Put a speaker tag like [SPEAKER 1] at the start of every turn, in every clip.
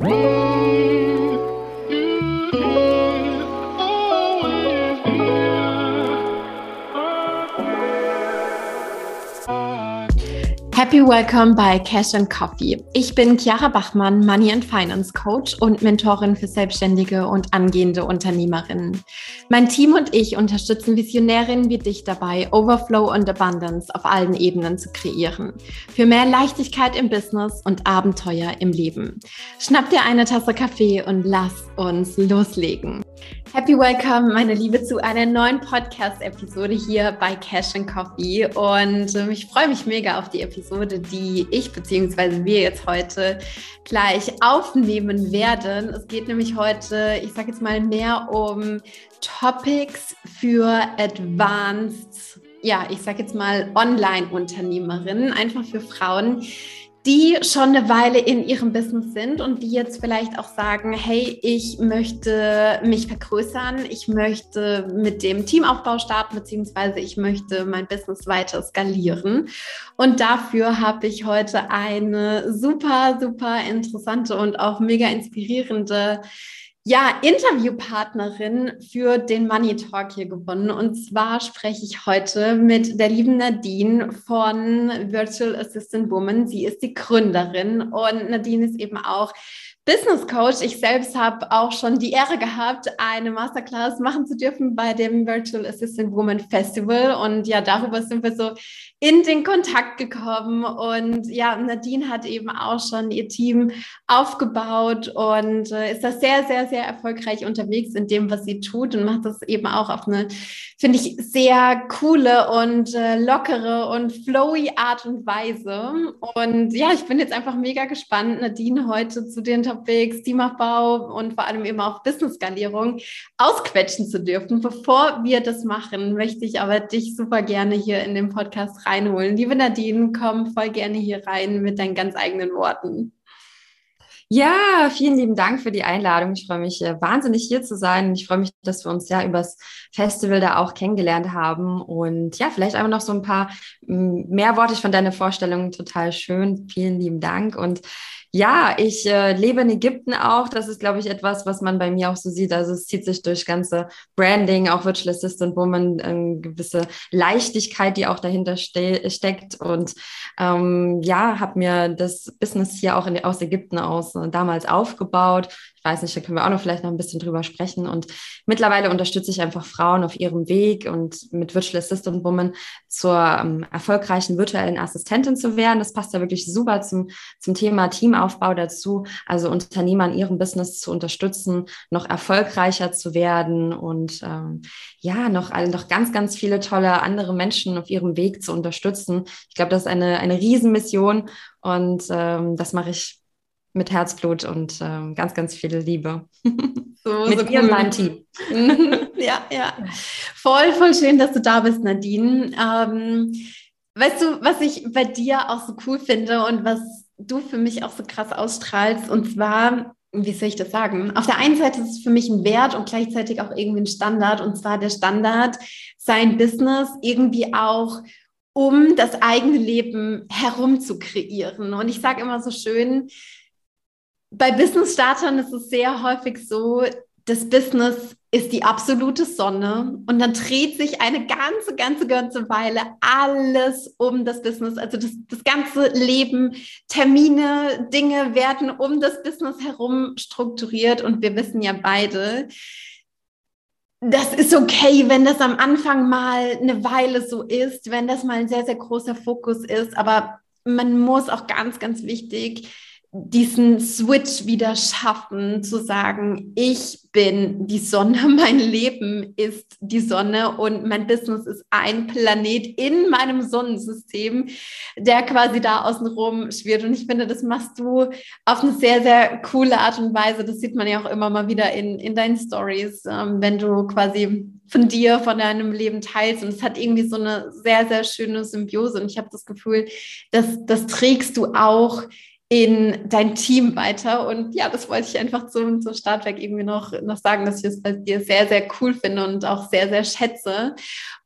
[SPEAKER 1] Whoa! Happy Welcome bei Cash and Coffee. Ich bin Chiara Bachmann, Money and Finance Coach und Mentorin für selbstständige und angehende Unternehmerinnen. Mein Team und ich unterstützen Visionärinnen wie dich dabei, Overflow und Abundance auf allen Ebenen zu kreieren. Für mehr Leichtigkeit im Business und Abenteuer im Leben. Schnapp dir eine Tasse Kaffee und lass uns loslegen. Happy Welcome, meine Liebe, zu einer neuen Podcast-Episode hier bei Cash and Coffee. Und äh, ich freue mich mega auf die Episode, die ich bzw. wir jetzt heute gleich aufnehmen werden. Es geht nämlich heute, ich sage jetzt mal, mehr um Topics für Advanced, ja, ich sage jetzt mal Online-Unternehmerinnen, einfach für Frauen die schon eine Weile in ihrem Business sind und die jetzt vielleicht auch sagen, hey, ich möchte mich vergrößern, ich möchte mit dem Teamaufbau starten, beziehungsweise ich möchte mein Business weiter skalieren. Und dafür habe ich heute eine super, super interessante und auch mega inspirierende ja, Interviewpartnerin für den Money Talk hier gewonnen. Und zwar spreche ich heute mit der lieben Nadine von Virtual Assistant Woman. Sie ist die Gründerin und Nadine ist eben auch Business Coach. Ich selbst habe auch schon die Ehre gehabt, eine Masterclass machen zu dürfen bei dem Virtual Assistant Woman Festival. Und ja, darüber sind wir so in den Kontakt gekommen. Und ja, Nadine hat eben auch schon ihr Team aufgebaut und äh, ist da sehr, sehr, sehr erfolgreich unterwegs in dem, was sie tut und macht das eben auch auf eine, finde ich, sehr coole und äh, lockere und flowy Art und Weise. Und ja, ich bin jetzt einfach mega gespannt, Nadine heute zu den Topics Teamaufbau und vor allem eben auch Business-Skalierung ausquetschen zu dürfen. Bevor wir das machen, möchte ich aber dich super gerne hier in den Podcast reinholen. Liebe Nadine, komm voll gerne hier rein mit deinen ganz eigenen Worten.
[SPEAKER 2] Ja, vielen lieben Dank für die Einladung. Ich freue mich äh, wahnsinnig hier zu sein. Ich freue mich, dass wir uns ja übers Festival da auch kennengelernt haben. Und ja, vielleicht einfach noch so ein paar mehr Worte. Ich fand deine Vorstellung total schön. Vielen lieben Dank. Und ja, ich äh, lebe in Ägypten auch. Das ist, glaube ich, etwas, was man bei mir auch so sieht. Also es zieht sich durch ganze Branding, auch Virtual Assistant, wo man eine gewisse Leichtigkeit, die auch dahinter ste steckt. Und ähm, ja, habe mir das Business hier auch in, aus Ägypten aus äh, damals aufgebaut ich weiß nicht, da können wir auch noch vielleicht noch ein bisschen drüber sprechen. Und mittlerweile unterstütze ich einfach Frauen auf ihrem Weg und mit Virtual Assistant Woman zur ähm, erfolgreichen virtuellen Assistentin zu werden. Das passt ja wirklich super zum, zum Thema Teamaufbau dazu. Also Unternehmer in ihrem Business zu unterstützen, noch erfolgreicher zu werden und ähm, ja, noch, noch ganz, ganz viele tolle andere Menschen auf ihrem Weg zu unterstützen. Ich glaube, das ist eine, eine Riesenmission und ähm, das mache ich mit Herzblut und ähm, ganz, ganz viel Liebe.
[SPEAKER 1] So, mit so mir cool. und meinem Team. ja, ja. Voll, voll schön, dass du da bist, Nadine. Ähm, weißt du, was ich bei dir auch so cool finde und was du für mich auch so krass ausstrahlst, und zwar, wie soll ich das sagen? Auf der einen Seite ist es für mich ein Wert und gleichzeitig auch irgendwie ein Standard, und zwar der Standard, sein Business irgendwie auch um das eigene Leben herum zu kreieren. Und ich sage immer so schön, bei Business-Startern ist es sehr häufig so, das Business ist die absolute Sonne und dann dreht sich eine ganze, ganze, ganze Weile alles um das Business. Also das, das ganze Leben, Termine, Dinge werden um das Business herum strukturiert und wir wissen ja beide, das ist okay, wenn das am Anfang mal eine Weile so ist, wenn das mal ein sehr, sehr großer Fokus ist, aber man muss auch ganz, ganz wichtig diesen Switch wieder schaffen, zu sagen, ich bin die Sonne, mein Leben ist die Sonne und mein Business ist ein Planet in meinem Sonnensystem, der quasi da außenrum schwirrt. Und ich finde, das machst du auf eine sehr, sehr coole Art und Weise. Das sieht man ja auch immer mal wieder in, in deinen Stories, ähm, wenn du quasi von dir, von deinem Leben teilst. Und es hat irgendwie so eine sehr, sehr schöne Symbiose. Und ich habe das Gefühl, dass das trägst du auch in dein Team weiter. Und ja, das wollte ich einfach zum, zum Startwerk irgendwie noch, noch sagen, dass ich es bei dir sehr, sehr cool finde und auch sehr, sehr schätze.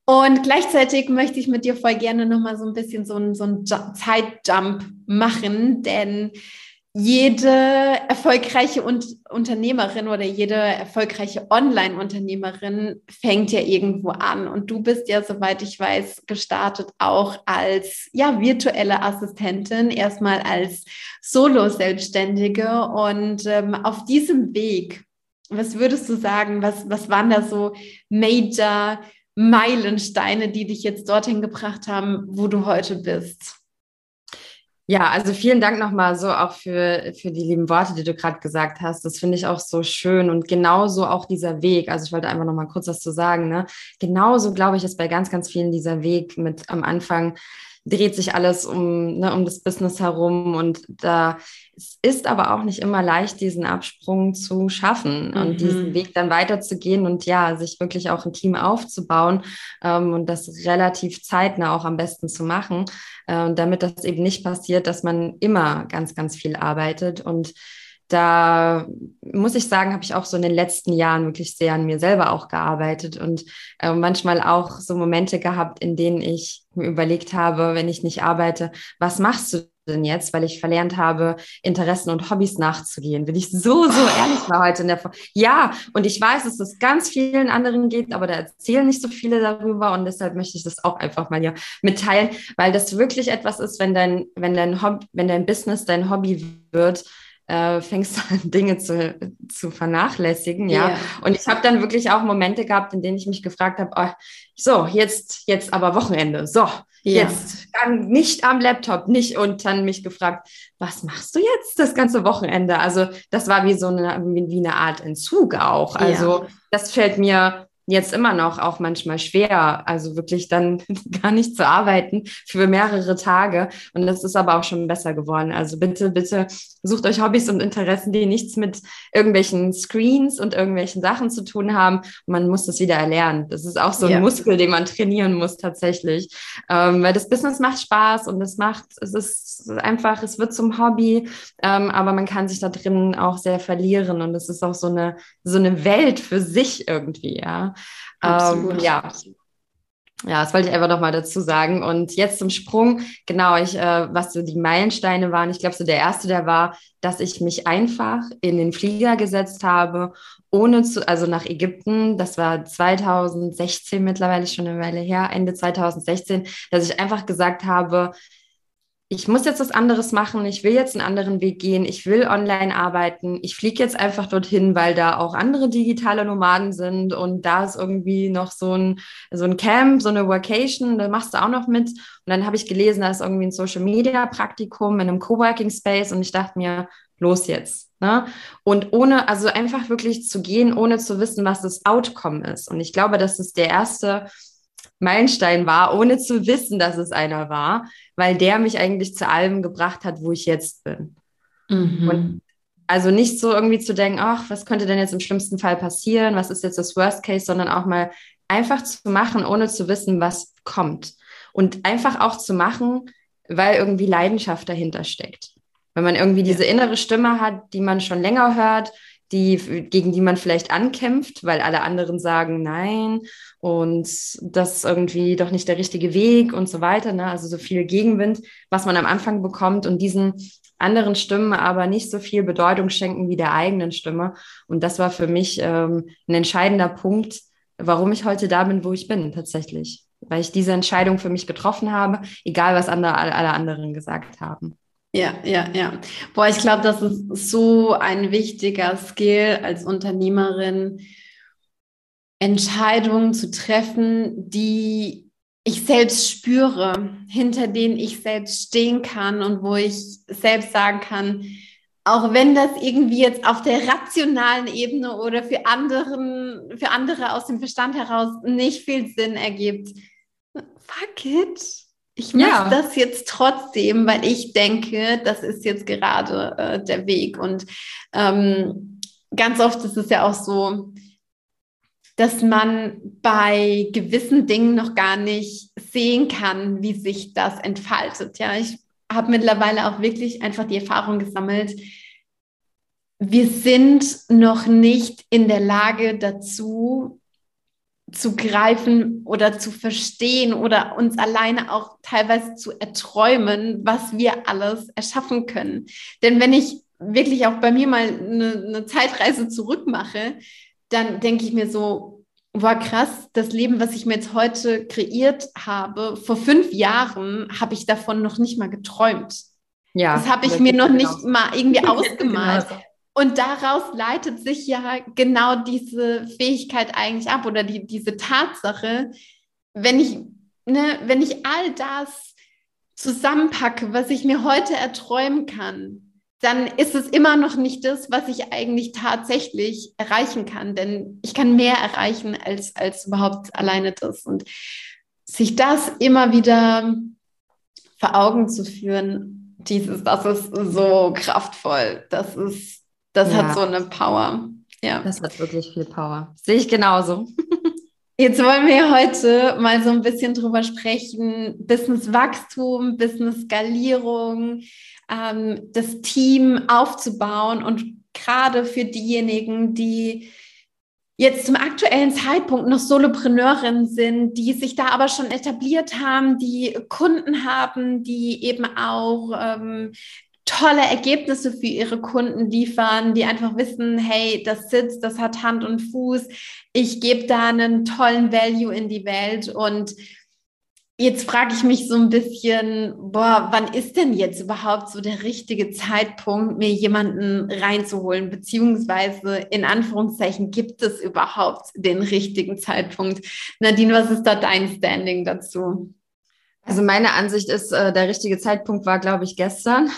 [SPEAKER 1] Und gleichzeitig möchte ich mit dir voll gerne nochmal so ein bisschen so so ein Zeitjump machen, denn jede erfolgreiche Unternehmerin oder jede erfolgreiche Online-Unternehmerin fängt ja irgendwo an. Und du bist ja, soweit ich weiß, gestartet auch als ja, virtuelle Assistentin, erstmal als Solo-Selbstständige. Und ähm, auf diesem Weg, was würdest du sagen, was, was waren da so Major Meilensteine, die dich jetzt dorthin gebracht haben, wo du heute bist?
[SPEAKER 2] Ja, also vielen Dank nochmal so auch für, für die lieben Worte, die du gerade gesagt hast. Das finde ich auch so schön und genauso auch dieser Weg. Also ich wollte einfach nochmal kurz was zu sagen. Ne? Genauso glaube ich, ist bei ganz, ganz vielen dieser Weg mit am Anfang dreht sich alles um, ne, um das Business herum und da es ist aber auch nicht immer leicht, diesen Absprung zu schaffen mhm. und diesen Weg dann weiterzugehen und ja, sich wirklich auch ein Team aufzubauen ähm, und das relativ zeitnah auch am besten zu machen, äh, damit das eben nicht passiert, dass man immer ganz, ganz viel arbeitet und da muss ich sagen, habe ich auch so in den letzten Jahren wirklich sehr an mir selber auch gearbeitet und äh, manchmal auch so Momente gehabt, in denen ich mir überlegt habe, wenn ich nicht arbeite, was machst du denn jetzt, weil ich verlernt habe, Interessen und Hobbys nachzugehen. Bin ich so, so ehrlich war heute in der Folge. Ja, und ich weiß, dass es ganz vielen anderen geht, aber da erzählen nicht so viele darüber und deshalb möchte ich das auch einfach mal hier mitteilen, weil das wirklich etwas ist, wenn dein, wenn dein Hobby, wenn dein Business dein Hobby wird, äh, fängst du an, Dinge zu, zu vernachlässigen, ja. Yeah. Und ich habe dann wirklich auch Momente gehabt, in denen ich mich gefragt habe, oh, so, jetzt, jetzt aber Wochenende, so, yeah. jetzt dann nicht am Laptop, nicht und dann mich gefragt, was machst du jetzt das ganze Wochenende? Also das war wie so eine, wie eine Art Entzug auch. Also yeah. das fällt mir jetzt immer noch auch manchmal schwer, also wirklich dann gar nicht zu arbeiten für mehrere Tage. Und das ist aber auch schon besser geworden. Also bitte, bitte sucht euch Hobbys und Interessen, die nichts mit irgendwelchen Screens und irgendwelchen Sachen zu tun haben. Man muss das wieder erlernen. Das ist auch so ein ja. Muskel, den man trainieren muss tatsächlich. Ähm, weil das Business macht Spaß und es macht, es ist einfach, es wird zum Hobby, ähm, aber man kann sich da drin auch sehr verlieren und es ist auch so eine, so eine Welt für sich irgendwie, ja. Ähm, ja. Ja, das wollte ich einfach nochmal dazu sagen. Und jetzt zum Sprung, genau, ich, äh, was so die Meilensteine waren, ich glaube, so der erste, der war, dass ich mich einfach in den Flieger gesetzt habe, ohne zu, also nach Ägypten, das war 2016 mittlerweile schon eine Weile her, Ende 2016, dass ich einfach gesagt habe, ich muss jetzt was anderes machen, ich will jetzt einen anderen Weg gehen, ich will online arbeiten, ich fliege jetzt einfach dorthin, weil da auch andere digitale Nomaden sind und da ist irgendwie noch so ein, so ein Camp, so eine Vacation, da machst du auch noch mit. Und dann habe ich gelesen, da ist irgendwie ein Social Media Praktikum in einem Coworking Space und ich dachte mir, los jetzt. Ne? Und ohne, also einfach wirklich zu gehen, ohne zu wissen, was das Outcome ist. Und ich glaube, das ist der erste Meilenstein war, ohne zu wissen, dass es einer war, weil der mich eigentlich zu allem gebracht hat, wo ich jetzt bin. Mhm. Und also nicht so irgendwie zu denken, ach, was könnte denn jetzt im schlimmsten Fall passieren? Was ist jetzt das Worst Case? Sondern auch mal einfach zu machen, ohne zu wissen, was kommt. Und einfach auch zu machen, weil irgendwie Leidenschaft dahinter steckt. Wenn man irgendwie diese innere Stimme hat, die man schon länger hört, die, gegen die man vielleicht ankämpft, weil alle anderen sagen nein und das ist irgendwie doch nicht der richtige Weg und so weiter. Ne? Also so viel Gegenwind, was man am Anfang bekommt und diesen anderen Stimmen aber nicht so viel Bedeutung schenken wie der eigenen Stimme. Und das war für mich ähm, ein entscheidender Punkt, warum ich heute da bin, wo ich bin, tatsächlich. Weil ich diese Entscheidung für mich getroffen habe, egal was andere, alle anderen gesagt haben.
[SPEAKER 1] Ja, ja, ja. Boah, ich glaube, das ist so ein wichtiger Skill als Unternehmerin, Entscheidungen zu treffen, die ich selbst spüre, hinter denen ich selbst stehen kann und wo ich selbst sagen kann, auch wenn das irgendwie jetzt auf der rationalen Ebene oder für anderen, für andere aus dem Verstand heraus nicht viel Sinn ergibt, fuck it ich mache ja. das jetzt trotzdem, weil ich denke, das ist jetzt gerade äh, der Weg. Und ähm, ganz oft ist es ja auch so, dass man bei gewissen Dingen noch gar nicht sehen kann, wie sich das entfaltet. Ja, ich habe mittlerweile auch wirklich einfach die Erfahrung gesammelt, wir sind noch nicht in der Lage dazu, zu greifen oder zu verstehen oder uns alleine auch teilweise zu erträumen, was wir alles erschaffen können. Denn wenn ich wirklich auch bei mir mal eine, eine Zeitreise zurück mache, dann denke ich mir so, war krass, das Leben, was ich mir jetzt heute kreiert habe, vor fünf Jahren habe ich davon noch nicht mal geträumt. Ja, das habe ich mir noch nicht genau. mal irgendwie ausgemalt. Genau. Und daraus leitet sich ja genau diese Fähigkeit eigentlich ab oder die, diese Tatsache, wenn ich, ne, wenn ich all das zusammenpacke, was ich mir heute erträumen kann, dann ist es immer noch nicht das, was ich eigentlich tatsächlich erreichen kann. Denn ich kann mehr erreichen als, als überhaupt alleine das. Und sich das immer wieder vor Augen zu führen, dieses, das ist so kraftvoll. Das ist, das ja. hat so eine Power.
[SPEAKER 2] Ja. Das hat wirklich viel Power. Sehe ich genauso.
[SPEAKER 1] Jetzt wollen wir heute mal so ein bisschen drüber sprechen, Business-Wachstum, Business-Skalierung, ähm, das Team aufzubauen und gerade für diejenigen, die jetzt zum aktuellen Zeitpunkt noch Solopreneurinnen sind, die sich da aber schon etabliert haben, die Kunden haben, die eben auch ähm, tolle Ergebnisse für ihre Kunden liefern, die einfach wissen, hey, das sitzt, das hat Hand und Fuß, ich gebe da einen tollen Value in die Welt und Jetzt frage ich mich so ein bisschen, boah, wann ist denn jetzt überhaupt so der richtige Zeitpunkt, mir jemanden reinzuholen? Beziehungsweise in Anführungszeichen, gibt es überhaupt den richtigen Zeitpunkt? Nadine, was ist da dein Standing dazu?
[SPEAKER 2] Also meine Ansicht ist, äh, der richtige Zeitpunkt war, glaube ich, gestern,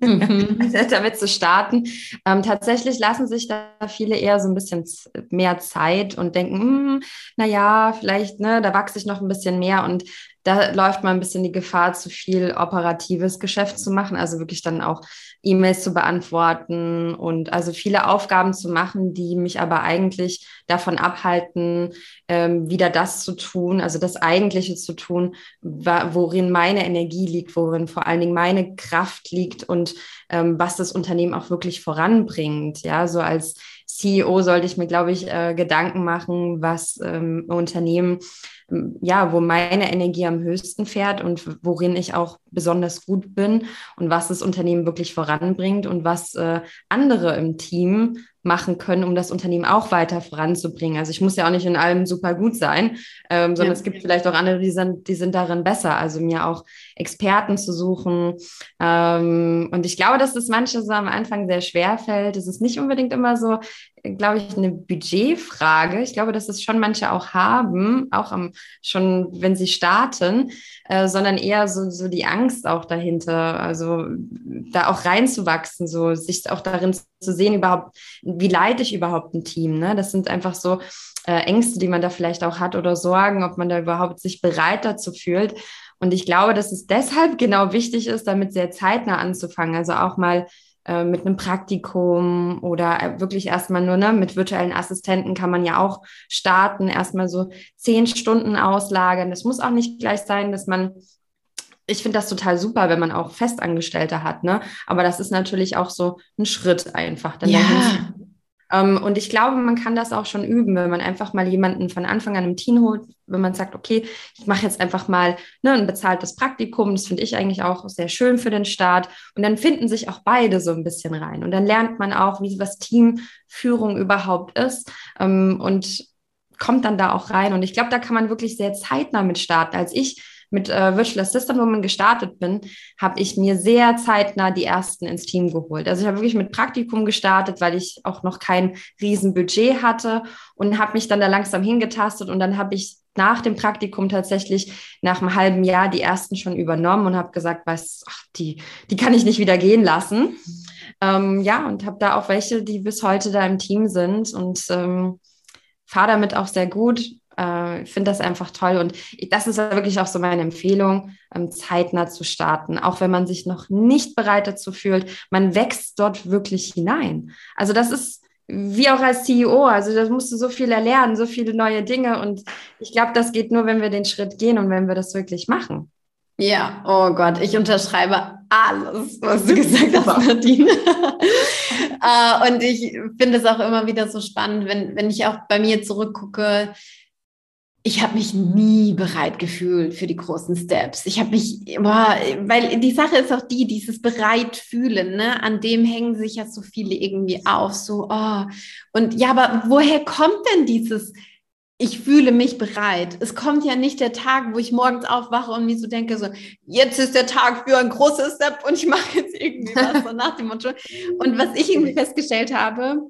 [SPEAKER 2] mhm. damit zu starten. Ähm, tatsächlich lassen sich da viele eher so ein bisschen mehr Zeit und denken, hm, na ja, vielleicht, ne, da wachse ich noch ein bisschen mehr und da läuft man ein bisschen die Gefahr, zu viel operatives Geschäft zu machen, also wirklich dann auch E-Mails zu beantworten und also viele Aufgaben zu machen, die mich aber eigentlich davon abhalten, ähm, wieder das zu tun, also das Eigentliche zu tun, worin meine Energie liegt, worin vor allen Dingen meine Kraft liegt und ähm, was das Unternehmen auch wirklich voranbringt. Ja, so als CEO sollte ich mir, glaube ich, äh, Gedanken machen, was ähm, Unternehmen ja, wo meine Energie am höchsten fährt und worin ich auch besonders gut bin und was das Unternehmen wirklich voranbringt und was äh, andere im Team machen können, um das Unternehmen auch weiter voranzubringen. Also ich muss ja auch nicht in allem super gut sein, ähm, sondern ja. es gibt vielleicht auch andere, die sind, die sind darin besser. Also mir auch Experten zu suchen. Ähm, und ich glaube, dass das manche so am Anfang sehr schwer fällt. Es ist nicht unbedingt immer so, glaube ich, eine Budgetfrage. Ich glaube, dass es schon manche auch haben, auch am, schon, wenn sie starten, äh, sondern eher so, so die Angst auch dahinter. Also da auch reinzuwachsen, so sich auch darin zu sehen, überhaupt, wie leite ich überhaupt ein Team. Ne? Das sind einfach so äh, Ängste, die man da vielleicht auch hat oder Sorgen, ob man da überhaupt sich bereit dazu fühlt. Und ich glaube, dass es deshalb genau wichtig ist, damit sehr zeitnah anzufangen. Also auch mal äh, mit einem Praktikum oder äh, wirklich erstmal nur ne, mit virtuellen Assistenten kann man ja auch starten, erstmal so zehn Stunden auslagern. Das muss auch nicht gleich sein, dass man ich finde das total super, wenn man auch Festangestellte hat, ne? Aber das ist natürlich auch so ein Schritt einfach. Dann ja. Ähm, und ich glaube, man kann das auch schon üben, wenn man einfach mal jemanden von Anfang an im Team holt, wenn man sagt, okay, ich mache jetzt einfach mal ne, ein bezahltes Praktikum. Das finde ich eigentlich auch sehr schön für den Start. Und dann finden sich auch beide so ein bisschen rein. Und dann lernt man auch, wie was Teamführung überhaupt ist. Ähm, und kommt dann da auch rein. Und ich glaube, da kann man wirklich sehr zeitnah mit starten. Als ich mit äh, Virtual Assistant Woman gestartet bin, habe ich mir sehr zeitnah die ersten ins Team geholt. Also ich habe wirklich mit Praktikum gestartet, weil ich auch noch kein Riesenbudget hatte und habe mich dann da langsam hingetastet und dann habe ich nach dem Praktikum tatsächlich nach einem halben Jahr die ersten schon übernommen und habe gesagt, was, ach, die, die kann ich nicht wieder gehen lassen. Ähm, ja, und habe da auch welche, die bis heute da im Team sind und ähm, fahre damit auch sehr gut äh, finde das einfach toll. Und das ist wirklich auch so meine Empfehlung, ähm, zeitnah zu starten, auch wenn man sich noch nicht bereit dazu fühlt. Man wächst dort wirklich hinein. Also das ist wie auch als CEO, also da musst du so viel erlernen, so viele neue Dinge. Und ich glaube, das geht nur, wenn wir den Schritt gehen und wenn wir das wirklich machen.
[SPEAKER 1] Ja, oh Gott, ich unterschreibe alles, was du gesagt hast, Nadine. uh, und ich finde es auch immer wieder so spannend, wenn, wenn ich auch bei mir zurückgucke, ich habe mich nie bereit gefühlt für die großen Steps. Ich habe mich, boah, weil die Sache ist auch die, dieses bereit fühlen, ne? an dem hängen sich ja so viele irgendwie auf, so, oh. Und ja, aber woher kommt denn dieses, ich fühle mich bereit? Es kommt ja nicht der Tag, wo ich morgens aufwache und mir so denke, so, jetzt ist der Tag für ein großes Step und ich mache jetzt irgendwie was, so nach dem Motto. Und was ich irgendwie festgestellt habe,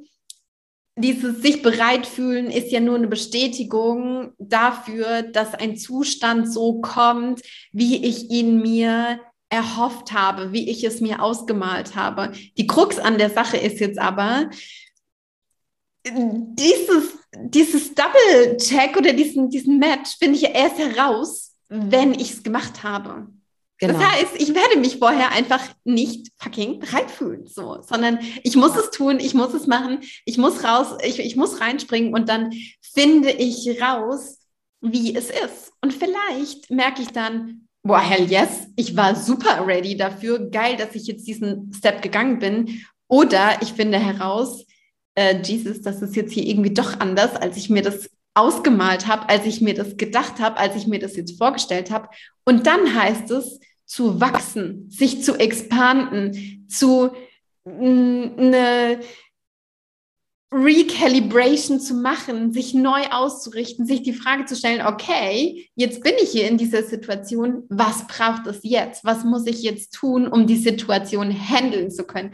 [SPEAKER 1] dieses sich bereit fühlen ist ja nur eine Bestätigung dafür, dass ein Zustand so kommt, wie ich ihn mir erhofft habe, wie ich es mir ausgemalt habe. Die Krux an der Sache ist jetzt aber, dieses, dieses Double-Check oder diesen, diesen Match finde ich ja erst heraus, wenn ich es gemacht habe. Genau. Das heißt, ich werde mich vorher einfach nicht fucking bereit fühlen, so, sondern ich muss es tun, ich muss es machen, ich muss raus, ich, ich muss reinspringen und dann finde ich raus, wie es ist. Und vielleicht merke ich dann, boah, hell yes, ich war super ready dafür, geil, dass ich jetzt diesen Step gegangen bin. Oder ich finde heraus, äh, Jesus, das ist jetzt hier irgendwie doch anders, als ich mir das ausgemalt habe, als ich mir das gedacht habe, als ich mir das jetzt vorgestellt habe. Und dann heißt es, zu wachsen, sich zu expanden, zu eine Recalibration zu machen, sich neu auszurichten, sich die Frage zu stellen, okay, jetzt bin ich hier in dieser Situation, was braucht es jetzt? Was muss ich jetzt tun, um die Situation handeln zu können?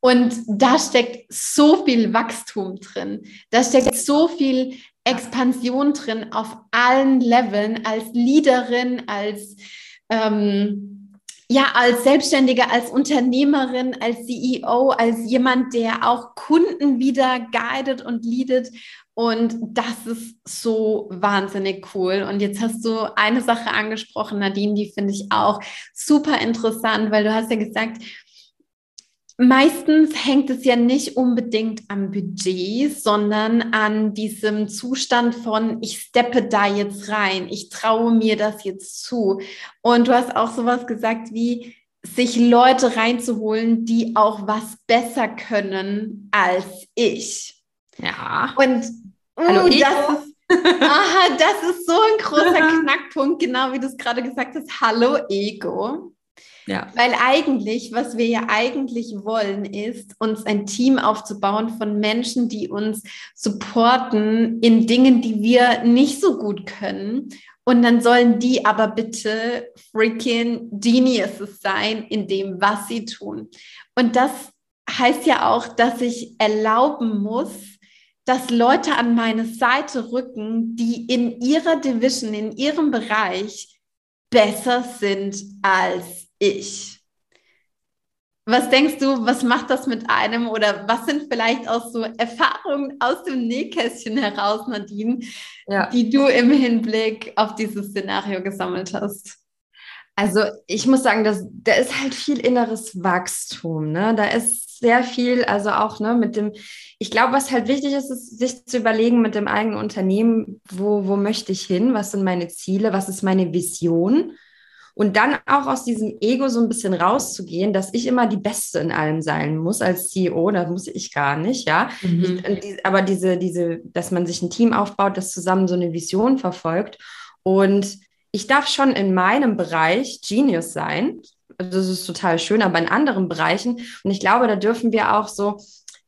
[SPEAKER 1] Und da steckt so viel Wachstum drin. Da steckt so viel Expansion drin auf allen Leveln als Leaderin, als ähm, ja, als Selbstständige, als Unternehmerin, als CEO, als jemand, der auch Kunden wieder guidet und leadet. Und das ist so wahnsinnig cool. Und jetzt hast du eine Sache angesprochen, Nadine, die finde ich auch super interessant, weil du hast ja gesagt, Meistens hängt es ja nicht unbedingt am Budget, sondern an diesem Zustand von, ich steppe da jetzt rein, ich traue mir das jetzt zu. Und du hast auch sowas gesagt wie, sich Leute reinzuholen, die auch was besser können als ich.
[SPEAKER 2] Ja.
[SPEAKER 1] Und Hallo, uh, das, ist, aha, das ist so ein großer Knackpunkt, genau wie du es gerade gesagt hast. Hallo Ego. Ja. Weil eigentlich, was wir ja eigentlich wollen, ist, uns ein Team aufzubauen von Menschen, die uns supporten in Dingen, die wir nicht so gut können. Und dann sollen die aber bitte freaking Geniuses sein in dem, was sie tun. Und das heißt ja auch, dass ich erlauben muss, dass Leute an meine Seite rücken, die in ihrer Division, in ihrem Bereich besser sind als ich. Was denkst du, was macht das mit einem oder was sind vielleicht auch so Erfahrungen aus dem Nähkästchen heraus, Nadine, ja. die du im Hinblick auf dieses Szenario gesammelt hast?
[SPEAKER 2] Also ich muss sagen, dass, da ist halt viel inneres Wachstum. Ne? Da ist sehr viel, also auch ne, mit dem, ich glaube, was halt wichtig ist, ist, sich zu überlegen mit dem eigenen Unternehmen, wo, wo möchte ich hin, was sind meine Ziele, was ist meine Vision und dann auch aus diesem Ego so ein bisschen rauszugehen, dass ich immer die Beste in allem sein muss als CEO, das muss ich gar nicht, ja. Mhm. Ich, aber diese, diese, dass man sich ein Team aufbaut, das zusammen so eine Vision verfolgt. Und ich darf schon in meinem Bereich Genius sein. Also das ist total schön, aber in anderen Bereichen. Und ich glaube, da dürfen wir auch so,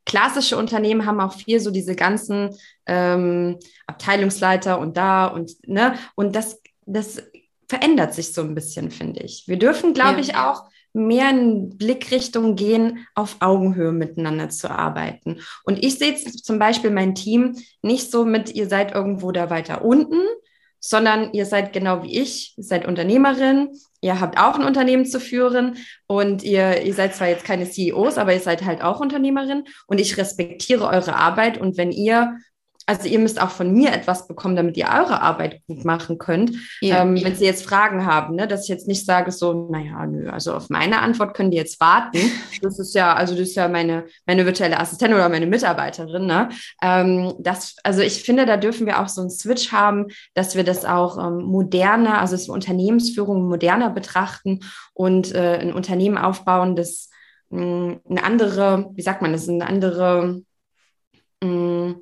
[SPEAKER 2] klassische Unternehmen haben auch viel so diese ganzen ähm, Abteilungsleiter und da und ne und das das verändert sich so ein bisschen, finde ich. Wir dürfen, glaube ja. ich, auch mehr in Blickrichtung gehen, auf Augenhöhe miteinander zu arbeiten. Und ich sehe zum Beispiel mein Team nicht so mit, ihr seid irgendwo da weiter unten, sondern ihr seid genau wie ich, ihr seid Unternehmerin, ihr habt auch ein Unternehmen zu führen und ihr, ihr seid zwar jetzt keine CEOs, aber ihr seid halt auch Unternehmerin und ich respektiere eure Arbeit und wenn ihr also ihr müsst auch von mir etwas bekommen, damit ihr eure Arbeit gut machen könnt. Ja, ähm, ja. Wenn Sie jetzt Fragen haben, ne, dass ich jetzt nicht sage so, naja, nö, also auf meine Antwort können die jetzt warten. Das ist ja, also das ist ja meine, meine virtuelle Assistentin oder meine Mitarbeiterin. Ne? Ähm, das, also ich finde, da dürfen wir auch so einen Switch haben, dass wir das auch ähm, moderner, also das Unternehmensführung moderner betrachten und äh, ein Unternehmen aufbauen, das mh, hm, eine andere, wie sagt man das, eine andere mh, hm,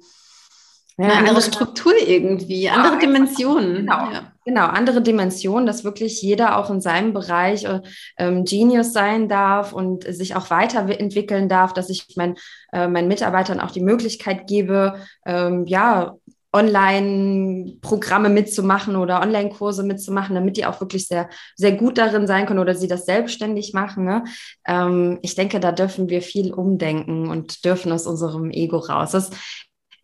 [SPEAKER 1] Ja, eine andere Struktur irgendwie, andere Dimensionen.
[SPEAKER 2] Genau, ja. genau, andere Dimensionen, dass wirklich jeder auch in seinem Bereich äh, ähm, Genius sein darf und sich auch weiterentwickeln darf, dass ich mein, äh, meinen Mitarbeitern auch die Möglichkeit gebe, ähm, ja, Online-Programme mitzumachen oder Online-Kurse mitzumachen, damit die auch wirklich sehr, sehr gut darin sein können oder sie das selbstständig machen. Ne? Ähm, ich denke, da dürfen wir viel umdenken und dürfen aus unserem Ego raus. Das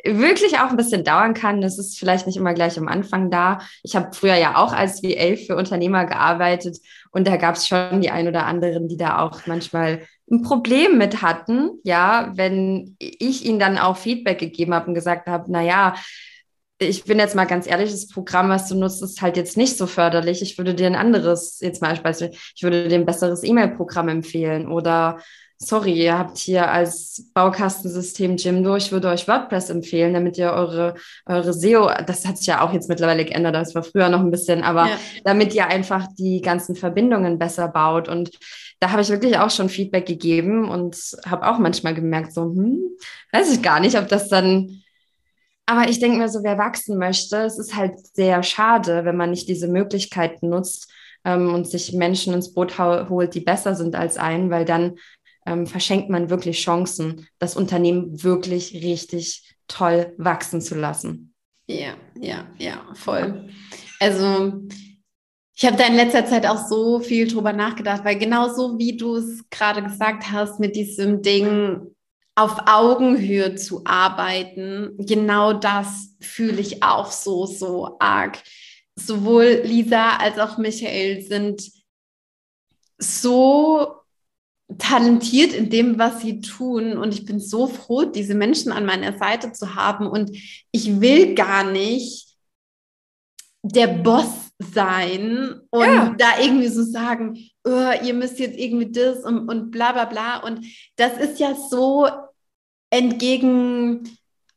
[SPEAKER 2] wirklich auch ein bisschen dauern kann. Das ist vielleicht nicht immer gleich am Anfang da. Ich habe früher ja auch als VA für Unternehmer gearbeitet und da gab es schon die ein oder anderen, die da auch manchmal ein Problem mit hatten, ja, wenn ich ihnen dann auch Feedback gegeben habe und gesagt habe, na ja, ich bin jetzt mal ganz ehrlich, das Programm, was du nutzt, ist halt jetzt nicht so förderlich. Ich würde dir ein anderes, jetzt mal Beispiel, ich würde dir ein besseres E-Mail-Programm empfehlen oder sorry, ihr habt hier als Baukastensystem Jimdo, ich würde euch WordPress empfehlen, damit ihr eure, eure SEO, das hat sich ja auch jetzt mittlerweile geändert, das war früher noch ein bisschen, aber ja. damit ihr einfach die ganzen Verbindungen besser baut und da habe ich wirklich auch schon Feedback gegeben und habe auch manchmal gemerkt, so, hm, weiß ich gar nicht, ob das dann aber ich denke mir so, wer wachsen möchte, es ist halt sehr schade, wenn man nicht diese Möglichkeiten nutzt ähm, und sich Menschen ins Boot holt, die besser sind als einen, weil dann ähm, verschenkt man wirklich Chancen, das Unternehmen wirklich richtig toll wachsen zu lassen.
[SPEAKER 1] Ja, ja, ja, voll. Also ich habe da in letzter Zeit auch so viel drüber nachgedacht, weil genau so wie du es gerade gesagt hast mit diesem Ding, auf Augenhöhe zu arbeiten, genau das fühle ich auch so, so arg. Sowohl Lisa als auch Michael sind so talentiert in dem, was sie tun. Und ich bin so froh, diese Menschen an meiner Seite zu haben. Und ich will gar nicht der Boss sein und ja. da irgendwie so sagen, oh, ihr müsst jetzt irgendwie das und, und bla bla bla. Und das ist ja so entgegen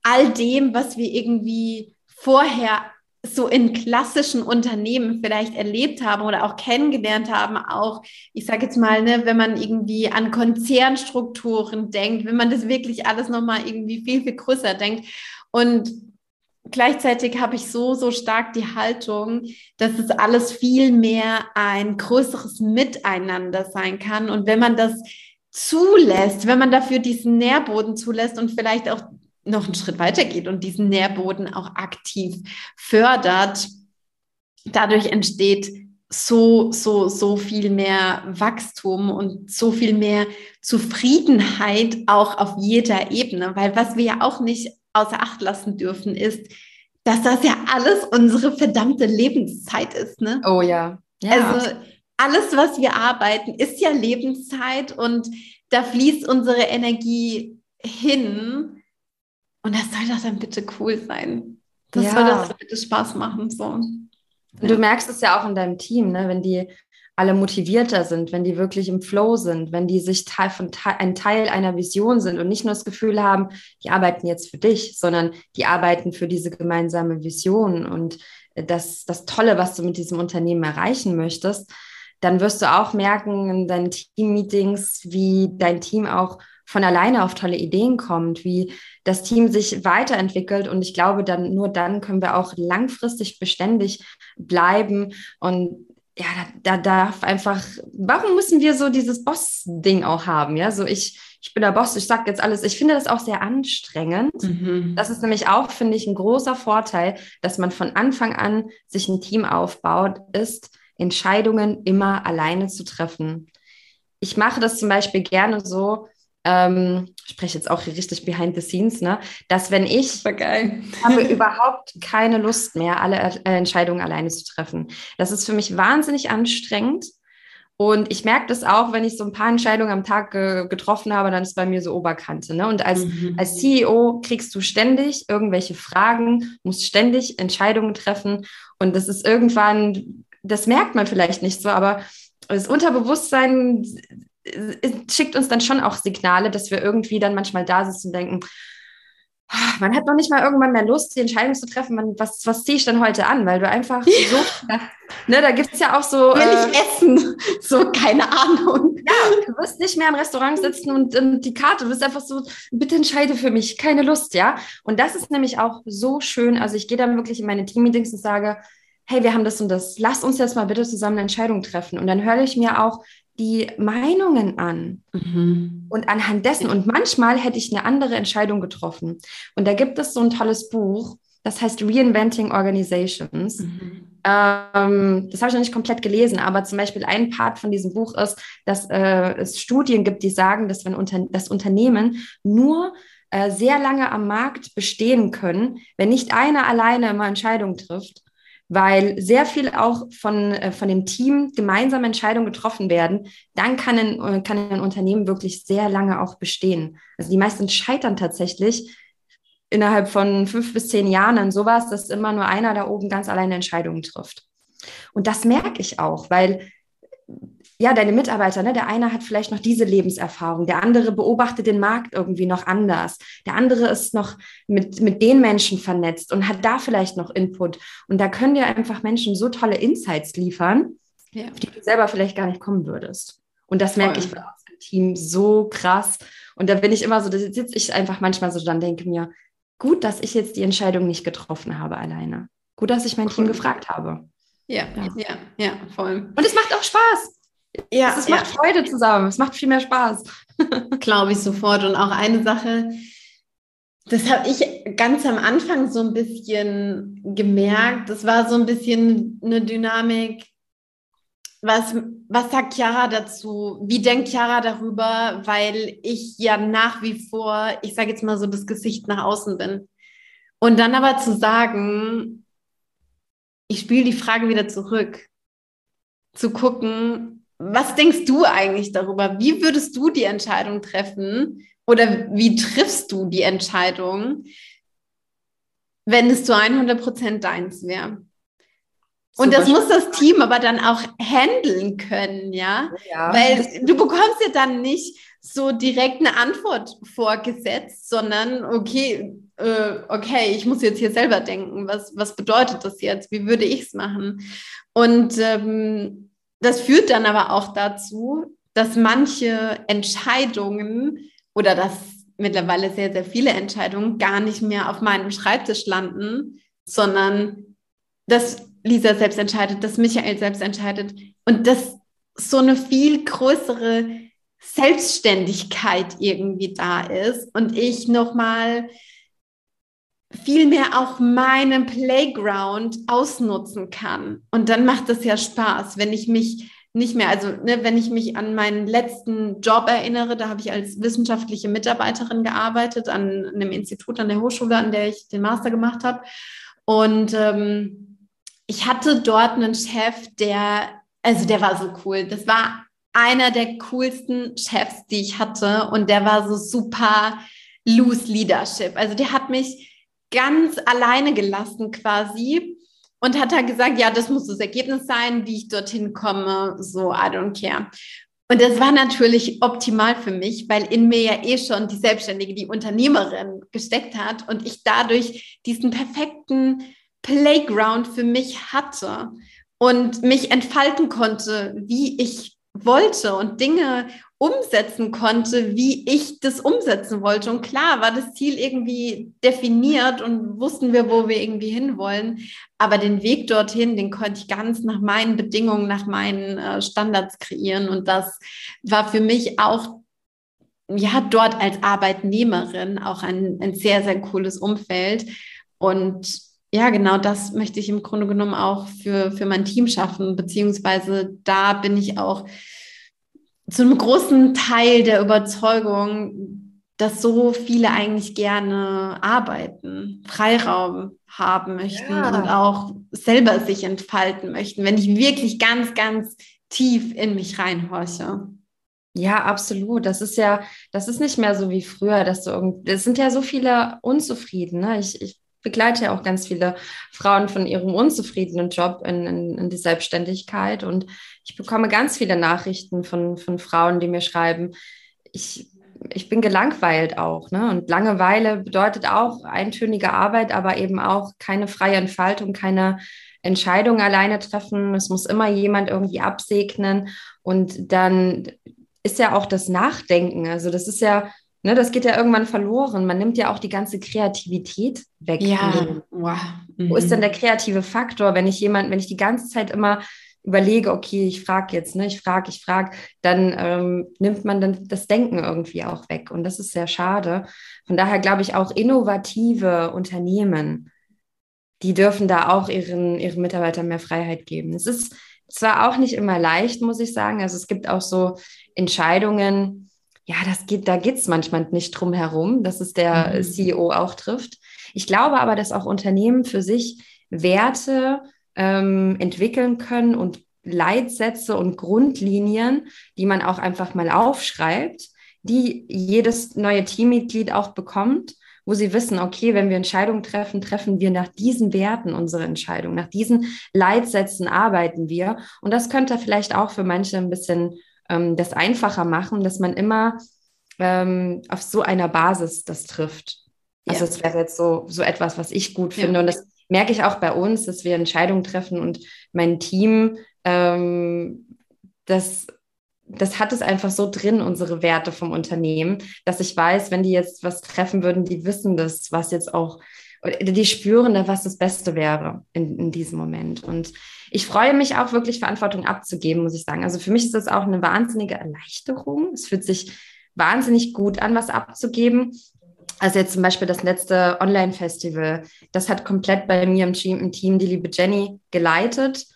[SPEAKER 1] all dem, was wir irgendwie vorher so in klassischen Unternehmen vielleicht erlebt haben oder auch kennengelernt haben, auch, ich sage jetzt mal, ne, wenn man irgendwie an Konzernstrukturen denkt, wenn man das wirklich alles nochmal irgendwie viel, viel größer denkt. Und gleichzeitig habe ich so, so stark die Haltung, dass es alles viel mehr ein größeres Miteinander sein kann. Und wenn man das zulässt, wenn man dafür diesen Nährboden zulässt und vielleicht auch noch einen Schritt weiter geht und diesen Nährboden auch aktiv fördert, dadurch entsteht so, so, so viel mehr Wachstum und so viel mehr Zufriedenheit auch auf jeder Ebene. Weil was wir ja auch nicht außer Acht lassen dürfen, ist, dass das ja alles unsere verdammte Lebenszeit ist. Ne?
[SPEAKER 2] Oh ja.
[SPEAKER 1] ja. Also alles, was wir arbeiten, ist ja Lebenszeit und da fließt unsere Energie hin. Und das soll doch dann bitte cool sein. Das ja. soll doch bitte Spaß machen. So.
[SPEAKER 2] Du merkst es ja auch in deinem Team, ne? wenn die alle motivierter sind, wenn die wirklich im Flow sind, wenn die sich Teil von ein Teil einer Vision sind und nicht nur das Gefühl haben, die arbeiten jetzt für dich, sondern die arbeiten für diese gemeinsame Vision und das, das Tolle, was du mit diesem Unternehmen erreichen möchtest, dann wirst du auch merken in deinen Team-Meetings, wie dein Team auch von alleine auf tolle Ideen kommt, wie das Team sich weiterentwickelt. Und ich glaube, dann nur dann können wir auch langfristig beständig bleiben. Und ja, da, da darf einfach, warum müssen wir so dieses Boss-Ding auch haben? Ja, so ich, ich bin der Boss, ich sage jetzt alles. Ich finde das auch sehr anstrengend. Mhm. Das ist nämlich auch, finde ich, ein großer Vorteil, dass man von Anfang an sich ein Team aufbaut, ist, Entscheidungen immer alleine zu treffen. Ich mache das zum Beispiel gerne so, ähm, spreche jetzt auch richtig behind the scenes, ne, dass wenn ich habe überhaupt keine Lust mehr, alle äh, Entscheidungen alleine zu treffen. Das ist für mich wahnsinnig anstrengend. Und ich merke das auch, wenn ich so ein paar Entscheidungen am Tag äh, getroffen habe, dann ist bei mir so Oberkante. Ne? Und als, mhm. als CEO kriegst du ständig irgendwelche Fragen, musst ständig Entscheidungen treffen. Und das ist irgendwann das merkt man vielleicht nicht so, aber das Unterbewusstsein schickt uns dann schon auch Signale, dass wir irgendwie dann manchmal da sitzen und denken, man hat noch nicht mal irgendwann mehr Lust, die Entscheidung zu treffen, man, was, was ziehe ich denn heute an? Weil du einfach ja. so, ne, da gibt es ja auch so.
[SPEAKER 1] Will äh, ich essen? So, keine Ahnung.
[SPEAKER 2] Ja, du wirst nicht mehr im Restaurant sitzen und, und die Karte, du bist einfach so, bitte entscheide für mich, keine Lust, ja. Und das ist nämlich auch so schön. Also ich gehe dann wirklich in meine Team-Meetings und sage, hey, wir haben das und das, lass uns jetzt mal bitte zusammen eine Entscheidung treffen. Und dann höre ich mir auch die Meinungen an. Mhm. Und anhand dessen, und manchmal hätte ich eine andere Entscheidung getroffen. Und da gibt es so ein tolles Buch, das heißt Reinventing Organizations. Mhm. Ähm, das habe ich noch nicht komplett gelesen, aber zum Beispiel ein Part von diesem Buch ist, dass äh, es Studien gibt, die sagen, dass wenn unter das Unternehmen nur äh, sehr lange am Markt bestehen können, wenn nicht einer alleine immer Entscheidungen trifft, weil sehr viel auch von, äh, von dem Team gemeinsame Entscheidungen getroffen werden, dann kann ein, äh, kann ein Unternehmen wirklich sehr lange auch bestehen. Also die meisten scheitern tatsächlich innerhalb von fünf bis zehn Jahren an sowas, dass immer nur einer da oben ganz alleine Entscheidungen trifft. Und das merke ich auch, weil ja, deine Mitarbeiter, ne, der eine hat vielleicht noch diese Lebenserfahrung, der andere beobachtet den Markt irgendwie noch anders, der andere ist noch mit, mit den Menschen vernetzt und hat da vielleicht noch Input. Und da können dir einfach Menschen so tolle Insights liefern, ja. auf die du selber vielleicht gar nicht kommen würdest. Und das merke Voll. ich bei unserem Team so krass. Und da bin ich immer so, da sitze ich einfach manchmal so, dann denke mir, gut, dass ich jetzt die Entscheidung nicht getroffen habe alleine. Gut, dass ich mein cool. Team gefragt habe.
[SPEAKER 1] Ja, ja, ja, ja, voll.
[SPEAKER 2] Und es macht auch Spaß. Ja, es macht ja. Freude zusammen. Es macht viel mehr Spaß.
[SPEAKER 1] Glaube ich sofort. Und auch eine Sache, das habe ich ganz am Anfang so ein bisschen gemerkt. Das war so ein bisschen eine Dynamik. Was, was sagt Chiara dazu? Wie denkt Chiara darüber? Weil ich ja nach wie vor, ich sage jetzt mal so, das Gesicht nach außen bin. Und dann aber zu sagen, ich spiele die Frage wieder zurück. Zu gucken, was denkst du eigentlich darüber? Wie würdest du die Entscheidung treffen oder wie triffst du die Entscheidung, wenn es zu 100 Prozent deins wäre? Und das muss das Team aber dann auch handeln können, ja? ja? Weil du bekommst ja dann nicht so direkt eine Antwort vorgesetzt, sondern okay, äh, okay, ich muss jetzt hier selber denken, was, was bedeutet das jetzt? Wie würde ich es machen? Und ähm, das führt dann aber auch dazu, dass manche Entscheidungen oder dass mittlerweile sehr, sehr viele Entscheidungen gar nicht mehr auf meinem Schreibtisch landen, sondern dass Lisa selbst entscheidet, dass Michael selbst entscheidet und dass so eine viel größere Selbstständigkeit irgendwie da ist und ich nochmal vielmehr auch meinen Playground ausnutzen kann. Und dann macht es ja Spaß, wenn ich mich nicht mehr, also ne, wenn ich mich an meinen letzten Job erinnere, da habe ich als wissenschaftliche Mitarbeiterin gearbeitet an einem Institut an der Hochschule, an der ich den Master gemacht habe. Und ähm, ich hatte dort einen Chef, der, also der war so cool. Das war einer der coolsten Chefs, die ich hatte. Und der war so super loose Leadership. Also der hat mich ganz alleine gelassen quasi und hat halt gesagt, ja, das muss das Ergebnis sein, wie ich dorthin komme, so I don't care. Und das war natürlich optimal für mich, weil in mir ja eh schon die Selbstständige, die Unternehmerin gesteckt hat und ich dadurch diesen perfekten Playground für mich hatte und mich entfalten konnte, wie ich wollte und Dinge umsetzen konnte, wie ich das umsetzen wollte. Und klar war das Ziel irgendwie definiert und wussten wir, wo wir irgendwie hinwollen. Aber den Weg dorthin, den konnte ich ganz nach meinen Bedingungen, nach meinen äh, Standards kreieren. Und das war für mich auch, ja, dort als Arbeitnehmerin auch ein, ein sehr, sehr cooles Umfeld. Und ja, genau das möchte ich im Grunde genommen auch für, für mein Team schaffen, beziehungsweise da bin ich auch zu einem großen Teil der Überzeugung, dass so viele eigentlich gerne arbeiten, Freiraum haben möchten ja. und auch selber sich entfalten möchten, wenn ich wirklich ganz, ganz tief in mich reinhorche.
[SPEAKER 2] Ja, absolut. Das ist ja, das ist nicht mehr so wie früher, dass du irgendwie, es sind ja so viele unzufrieden. Ne? Ich, ich begleite ja auch ganz viele Frauen von ihrem unzufriedenen Job in, in, in, die Selbstständigkeit und ich bekomme ganz viele Nachrichten von, von Frauen, die mir schreiben, ich ich bin gelangweilt auch. Ne? Und Langeweile bedeutet auch eintönige Arbeit, aber eben auch keine freie Entfaltung, keine Entscheidung alleine treffen. Es muss immer jemand irgendwie absegnen. Und dann ist ja auch das Nachdenken. Also das ist ja, ne, das geht ja irgendwann verloren. Man nimmt ja auch die ganze Kreativität weg.
[SPEAKER 1] Ja, wow.
[SPEAKER 2] Mhm. Wo ist denn der kreative Faktor, wenn ich jemand, wenn ich die ganze Zeit immer überlege, okay, ich frage jetzt, ne, ich frage, ich frage, dann ähm, nimmt man dann das Denken irgendwie auch weg. Und das ist sehr schade. Von daher glaube ich auch innovative Unternehmen, die dürfen da auch ihren, ihren Mitarbeitern mehr Freiheit geben. Es ist zwar auch nicht immer leicht, muss ich sagen. Also es gibt auch so Entscheidungen, ja, das geht, da geht es manchmal nicht drum herum, dass es der mhm. CEO auch trifft. Ich glaube aber, dass auch Unternehmen für sich Werte ähm, entwickeln können und Leitsätze und Grundlinien, die man auch einfach mal aufschreibt, die jedes neue Teammitglied auch bekommt, wo sie wissen, okay, wenn wir Entscheidungen treffen, treffen wir nach diesen Werten unsere Entscheidung, nach diesen Leitsätzen arbeiten wir. Und das könnte vielleicht auch für manche ein bisschen ähm, das einfacher machen, dass man immer ähm, auf so einer Basis das trifft. Also es wäre jetzt so, so etwas, was ich gut finde. Ja. Und das merke ich auch bei uns, dass wir Entscheidungen treffen und mein Team, ähm, das, das hat es einfach so drin, unsere Werte vom Unternehmen, dass ich weiß, wenn die jetzt was treffen würden, die wissen das, was jetzt auch, die spüren, was das Beste wäre in, in diesem Moment. Und ich freue mich auch wirklich, Verantwortung abzugeben, muss ich sagen. Also für mich ist das auch eine wahnsinnige Erleichterung. Es fühlt sich wahnsinnig gut an, was abzugeben. Also jetzt zum Beispiel das letzte Online-Festival, das hat komplett bei mir im Team, im Team die liebe Jenny geleitet,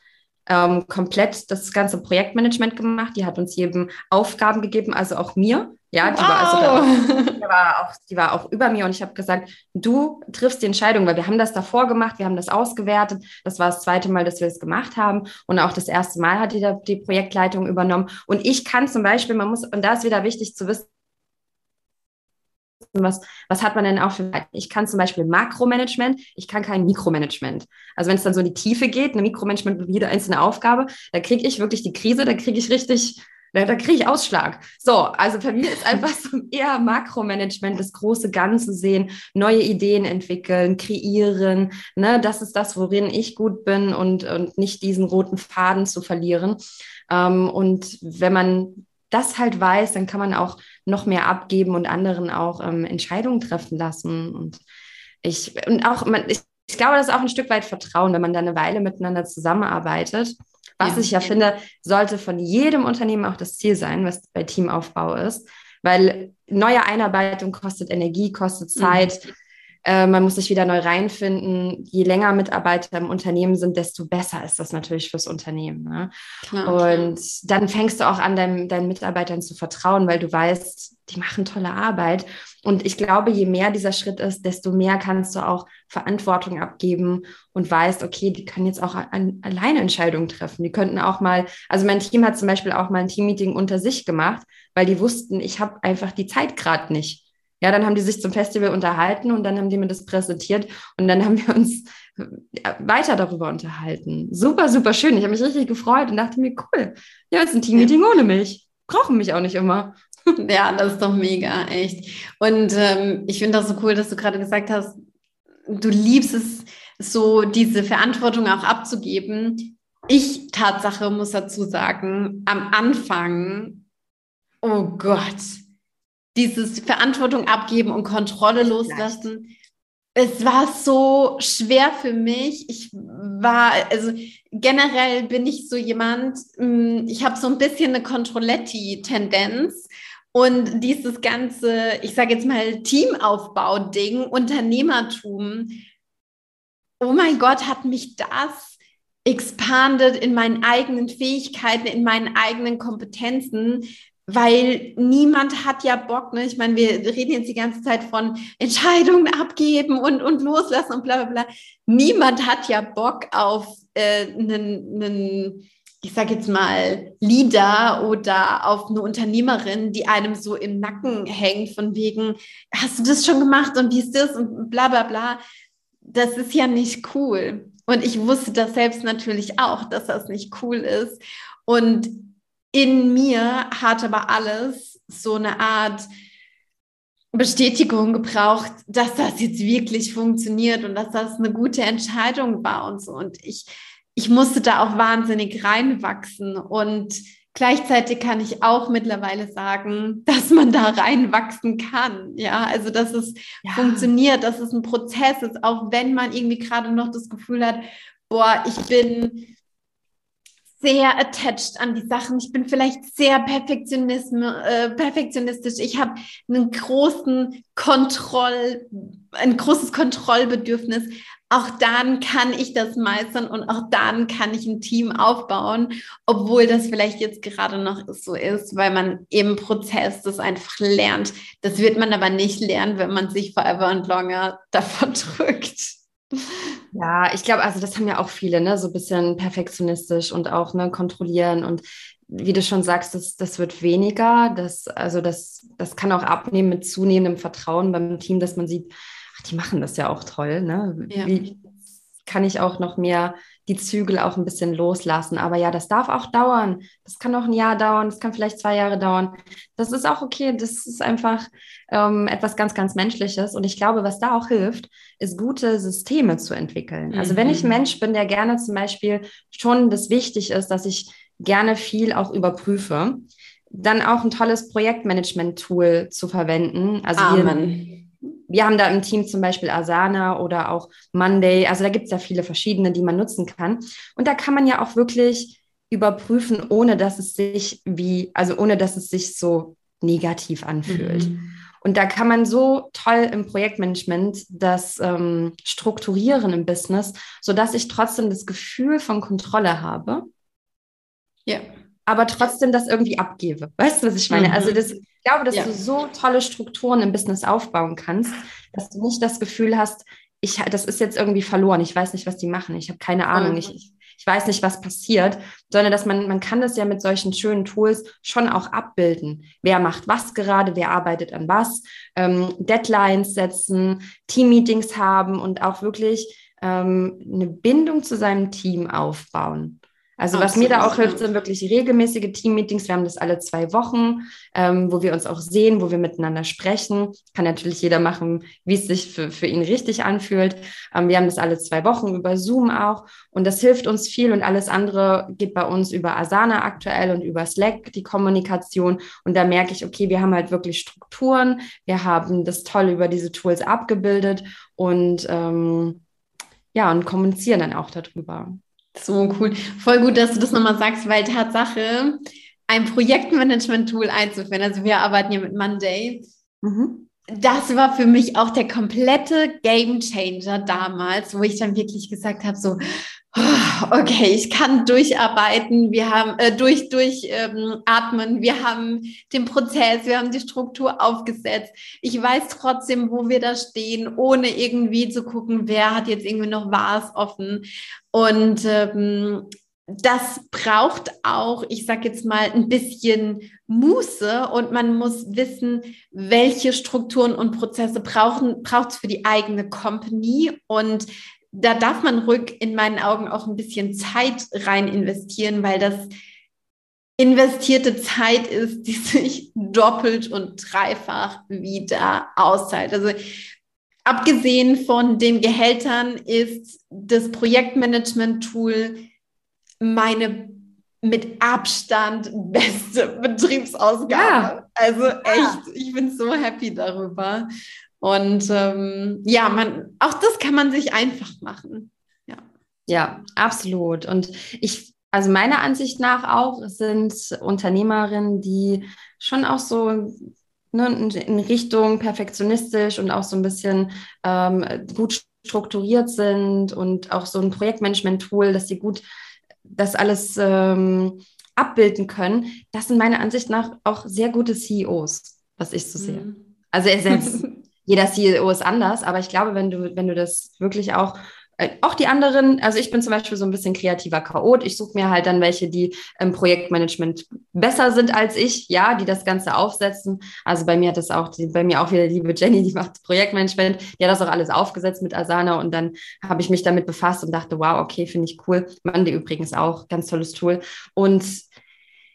[SPEAKER 2] ähm, komplett das ganze Projektmanagement gemacht. Die hat uns jedem Aufgaben gegeben, also auch mir. Ja, die, wow. war also da, die, war auch, die war auch über mir und ich habe gesagt, du triffst die Entscheidung, weil wir haben das davor gemacht, wir haben das ausgewertet. Das war das zweite Mal, dass wir das gemacht haben und auch das erste Mal hat die die Projektleitung übernommen. Und ich kann zum Beispiel, man muss, und da ist wieder wichtig zu wissen, was, was hat man denn auch für, ich kann zum Beispiel Makromanagement, ich kann kein Mikromanagement. Also wenn es dann so in die Tiefe geht, eine Mikromanagement mit jede einzelne Aufgabe, da kriege ich wirklich die Krise, da kriege ich richtig, da, da kriege ich Ausschlag. So, also bei mir ist einfach so eher Makromanagement, das große Ganze sehen, neue Ideen entwickeln, kreieren. Ne? Das ist das, worin ich gut bin und, und nicht diesen roten Faden zu verlieren. Ähm, und wenn man das halt weiß, dann kann man auch noch mehr abgeben und anderen auch ähm, Entscheidungen treffen lassen. Und ich, und auch, man, ich, ich glaube, das ist auch ein Stück weit Vertrauen, wenn man da eine Weile miteinander zusammenarbeitet. Was ja. ich ja finde, sollte von jedem Unternehmen auch das Ziel sein, was bei Teamaufbau ist. Weil neue Einarbeitung kostet Energie, kostet mhm. Zeit. Mhm. Äh, man muss sich wieder neu reinfinden. Je länger Mitarbeiter im Unternehmen sind, desto besser ist das natürlich fürs Unternehmen. Ne? Und dann fängst du auch an, deinem, deinen Mitarbeitern zu vertrauen, weil du weißt, die machen tolle Arbeit. Und ich glaube, je mehr dieser Schritt ist, desto mehr kannst du auch Verantwortung abgeben und weißt, okay, die können jetzt auch an, alleine Entscheidungen treffen. Die könnten auch mal, also mein Team hat zum Beispiel auch mal ein Teammeeting unter sich gemacht, weil die wussten, ich habe einfach die Zeit gerade nicht. Ja, dann haben die sich zum Festival unterhalten und dann haben die mir das präsentiert und dann haben wir uns äh, weiter darüber unterhalten. Super, super schön. Ich habe mich richtig gefreut und dachte mir, cool, ja, jetzt ein Teammeeting ohne mich. Brauchen mich auch nicht immer.
[SPEAKER 1] Ja, das ist doch mega, echt. Und ähm, ich finde das so cool, dass du gerade gesagt hast, du liebst es, so diese Verantwortung auch abzugeben. Ich, Tatsache, muss dazu sagen, am Anfang, oh Gott, dieses Verantwortung abgeben und Kontrolle loslassen. Es war so schwer für mich. Ich war, also generell bin ich so jemand, mm, ich habe so ein bisschen eine Kontrolletti-Tendenz. Und dieses ganze, ich sage jetzt mal, Teamaufbau-Ding, Unternehmertum, oh mein Gott, hat mich das expanded in meinen eigenen Fähigkeiten, in meinen eigenen Kompetenzen, weil niemand hat ja Bock, ne? Ich meine, wir reden jetzt die ganze Zeit von Entscheidungen abgeben und, und loslassen und bla bla bla. Niemand hat ja Bock auf äh, einen, einen, ich sage jetzt mal, Leader oder auf eine Unternehmerin, die einem so im Nacken hängt, von wegen, hast du das schon gemacht und wie ist das und bla bla bla. Das ist ja nicht cool. Und ich wusste das selbst natürlich auch, dass das nicht cool ist. Und in mir hat aber alles so eine Art Bestätigung gebraucht, dass das jetzt wirklich funktioniert und dass das eine gute Entscheidung war und so. Und ich, ich musste da auch wahnsinnig reinwachsen. Und gleichzeitig kann ich auch mittlerweile sagen, dass man da reinwachsen kann. Ja, also dass es ja. funktioniert, dass es ein Prozess ist, auch wenn man irgendwie gerade noch das Gefühl hat, boah, ich bin sehr attached an die Sachen. Ich bin vielleicht sehr äh, perfektionistisch. Ich habe einen großen Kontroll, ein großes Kontrollbedürfnis. Auch dann kann ich das meistern und auch dann kann ich ein Team aufbauen, obwohl das vielleicht jetzt gerade noch so ist, weil man im Prozess das einfach lernt. Das wird man aber nicht lernen, wenn man sich forever and longer davon drückt.
[SPEAKER 2] Ja, ich glaube, also das haben ja auch viele, ne, so ein bisschen perfektionistisch und auch ne, kontrollieren und wie du schon sagst, das, das wird weniger. Das, also das, das kann auch abnehmen mit zunehmendem Vertrauen beim Team, dass man sieht, ach, die machen das ja auch toll. Ne? Ja. Wie kann ich auch noch mehr die Zügel auch ein bisschen loslassen. Aber ja, das darf auch dauern. Das kann auch ein Jahr dauern, das kann vielleicht zwei Jahre dauern. Das ist auch okay. Das ist einfach ähm, etwas ganz, ganz Menschliches. Und ich glaube, was da auch hilft, ist gute Systeme zu entwickeln. Mhm. Also wenn ich ein mhm. Mensch bin, der gerne zum Beispiel schon das wichtig ist, dass ich gerne viel auch überprüfe, dann auch ein tolles Projektmanagement-Tool zu verwenden. Also Amen wir haben da im Team zum Beispiel Asana oder auch Monday. Also da gibt es ja viele verschiedene, die man nutzen kann. Und da kann man ja auch wirklich überprüfen, ohne dass es sich wie, also ohne dass es sich so negativ anfühlt. Mhm. Und da kann man so toll im Projektmanagement das ähm, strukturieren im Business, sodass ich trotzdem das Gefühl von Kontrolle habe. Ja aber trotzdem das irgendwie abgebe. Weißt du, was ich meine? Also mhm. Also das, glaube, dass ja. du so tolle Strukturen im Business aufbauen kannst, dass du nicht das Gefühl hast, ich, das ist jetzt irgendwie verloren. Ich weiß nicht, was die machen. Ich habe keine Ahnung. Mhm. Ich, ich weiß nicht, was passiert, sondern dass man, man kann das ja mit solchen schönen Tools schon auch abbilden. Wer macht was gerade, wer arbeitet an was, ähm, Deadlines setzen, Teammeetings haben und auch wirklich ähm, eine Bindung zu seinem Team aufbauen. Also was mir da auch hilft, sind wirklich regelmäßige Teammeetings. Wir haben das alle zwei Wochen, ähm, wo wir uns auch sehen, wo wir miteinander sprechen. Kann natürlich jeder machen, wie es sich für, für ihn richtig anfühlt. Ähm, wir haben das alle zwei Wochen über Zoom auch und das hilft uns viel und alles andere geht bei uns über Asana aktuell und über Slack, die Kommunikation. Und da merke ich, okay, wir haben halt wirklich Strukturen. Wir haben das toll über diese Tools abgebildet und ähm, ja, und kommunizieren dann auch darüber.
[SPEAKER 1] So cool. Voll gut, dass du das nochmal sagst, weil Tatsache, ein Projektmanagement-Tool einzuführen, also wir arbeiten ja mit Monday, mhm. das war für mich auch der komplette Game Changer damals, wo ich dann wirklich gesagt habe, so, okay, ich kann durcharbeiten, wir haben äh, durch durchatmen, ähm, wir haben den Prozess, wir haben die Struktur aufgesetzt. Ich weiß trotzdem, wo wir da stehen, ohne irgendwie zu gucken, wer hat jetzt irgendwie noch was offen. Und ähm, das braucht auch, ich sage jetzt mal, ein bisschen Muße. Und man muss wissen, welche Strukturen und Prozesse brauchen braucht es für die eigene Company. Und da darf man ruhig in meinen Augen auch ein bisschen Zeit rein investieren, weil das investierte Zeit ist, die sich doppelt und dreifach wieder auszahlt. Also abgesehen von den Gehältern ist das Projektmanagement-Tool meine mit Abstand beste Betriebsausgabe. Ja. Also echt, ich bin so happy darüber. Und ähm, ja, man, auch das kann man sich einfach machen.
[SPEAKER 2] Ja. ja, absolut. Und ich, also meiner Ansicht nach auch, sind Unternehmerinnen, die schon auch so ne, in Richtung perfektionistisch und auch so ein bisschen ähm, gut strukturiert sind und auch so ein Projektmanagement-Tool, dass sie gut das alles ähm, abbilden können. Das sind meiner Ansicht nach auch sehr gute CEOs, was ich so sehe. Mhm. Also er setzt jeder CEO ist anders, aber ich glaube, wenn du, wenn du das wirklich auch äh, auch die anderen, also ich bin zum Beispiel so ein bisschen kreativer Chaot. Ich suche mir halt dann welche, die im Projektmanagement besser sind als ich, ja, die das Ganze aufsetzen. Also bei mir hat das auch, bei mir auch wieder liebe Jenny, die macht Projektmanagement, die hat das auch alles aufgesetzt mit Asana und dann habe ich mich damit befasst und dachte, wow, okay, finde ich cool. Mandy übrigens auch, ganz tolles Tool. Und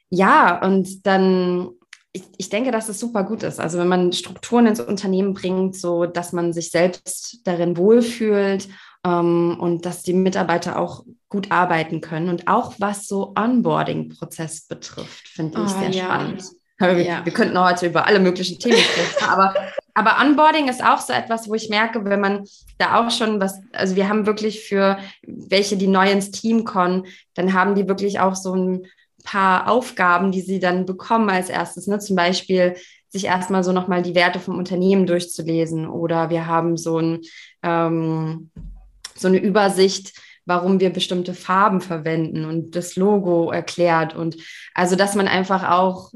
[SPEAKER 2] ja, und dann ich, ich denke, dass es super gut ist. Also wenn man Strukturen ins Unternehmen bringt, so dass man sich selbst darin wohlfühlt ähm, und dass die Mitarbeiter auch gut arbeiten können. Und auch was so Onboarding-Prozess betrifft, finde ich oh, sehr ja. spannend. Wir, ja. wir, könnten heute über alle möglichen Themen sprechen, aber, aber Onboarding ist auch so etwas, wo ich merke, wenn man da auch schon was, also wir haben wirklich für welche, die neu ins Team kommen, dann haben die wirklich auch so ein paar Aufgaben, die sie dann bekommen als erstes. Ne? Zum Beispiel sich erstmal so nochmal die Werte vom Unternehmen durchzulesen oder wir haben so ein ähm, so eine Übersicht, warum wir bestimmte Farben verwenden und das Logo erklärt und also, dass man einfach auch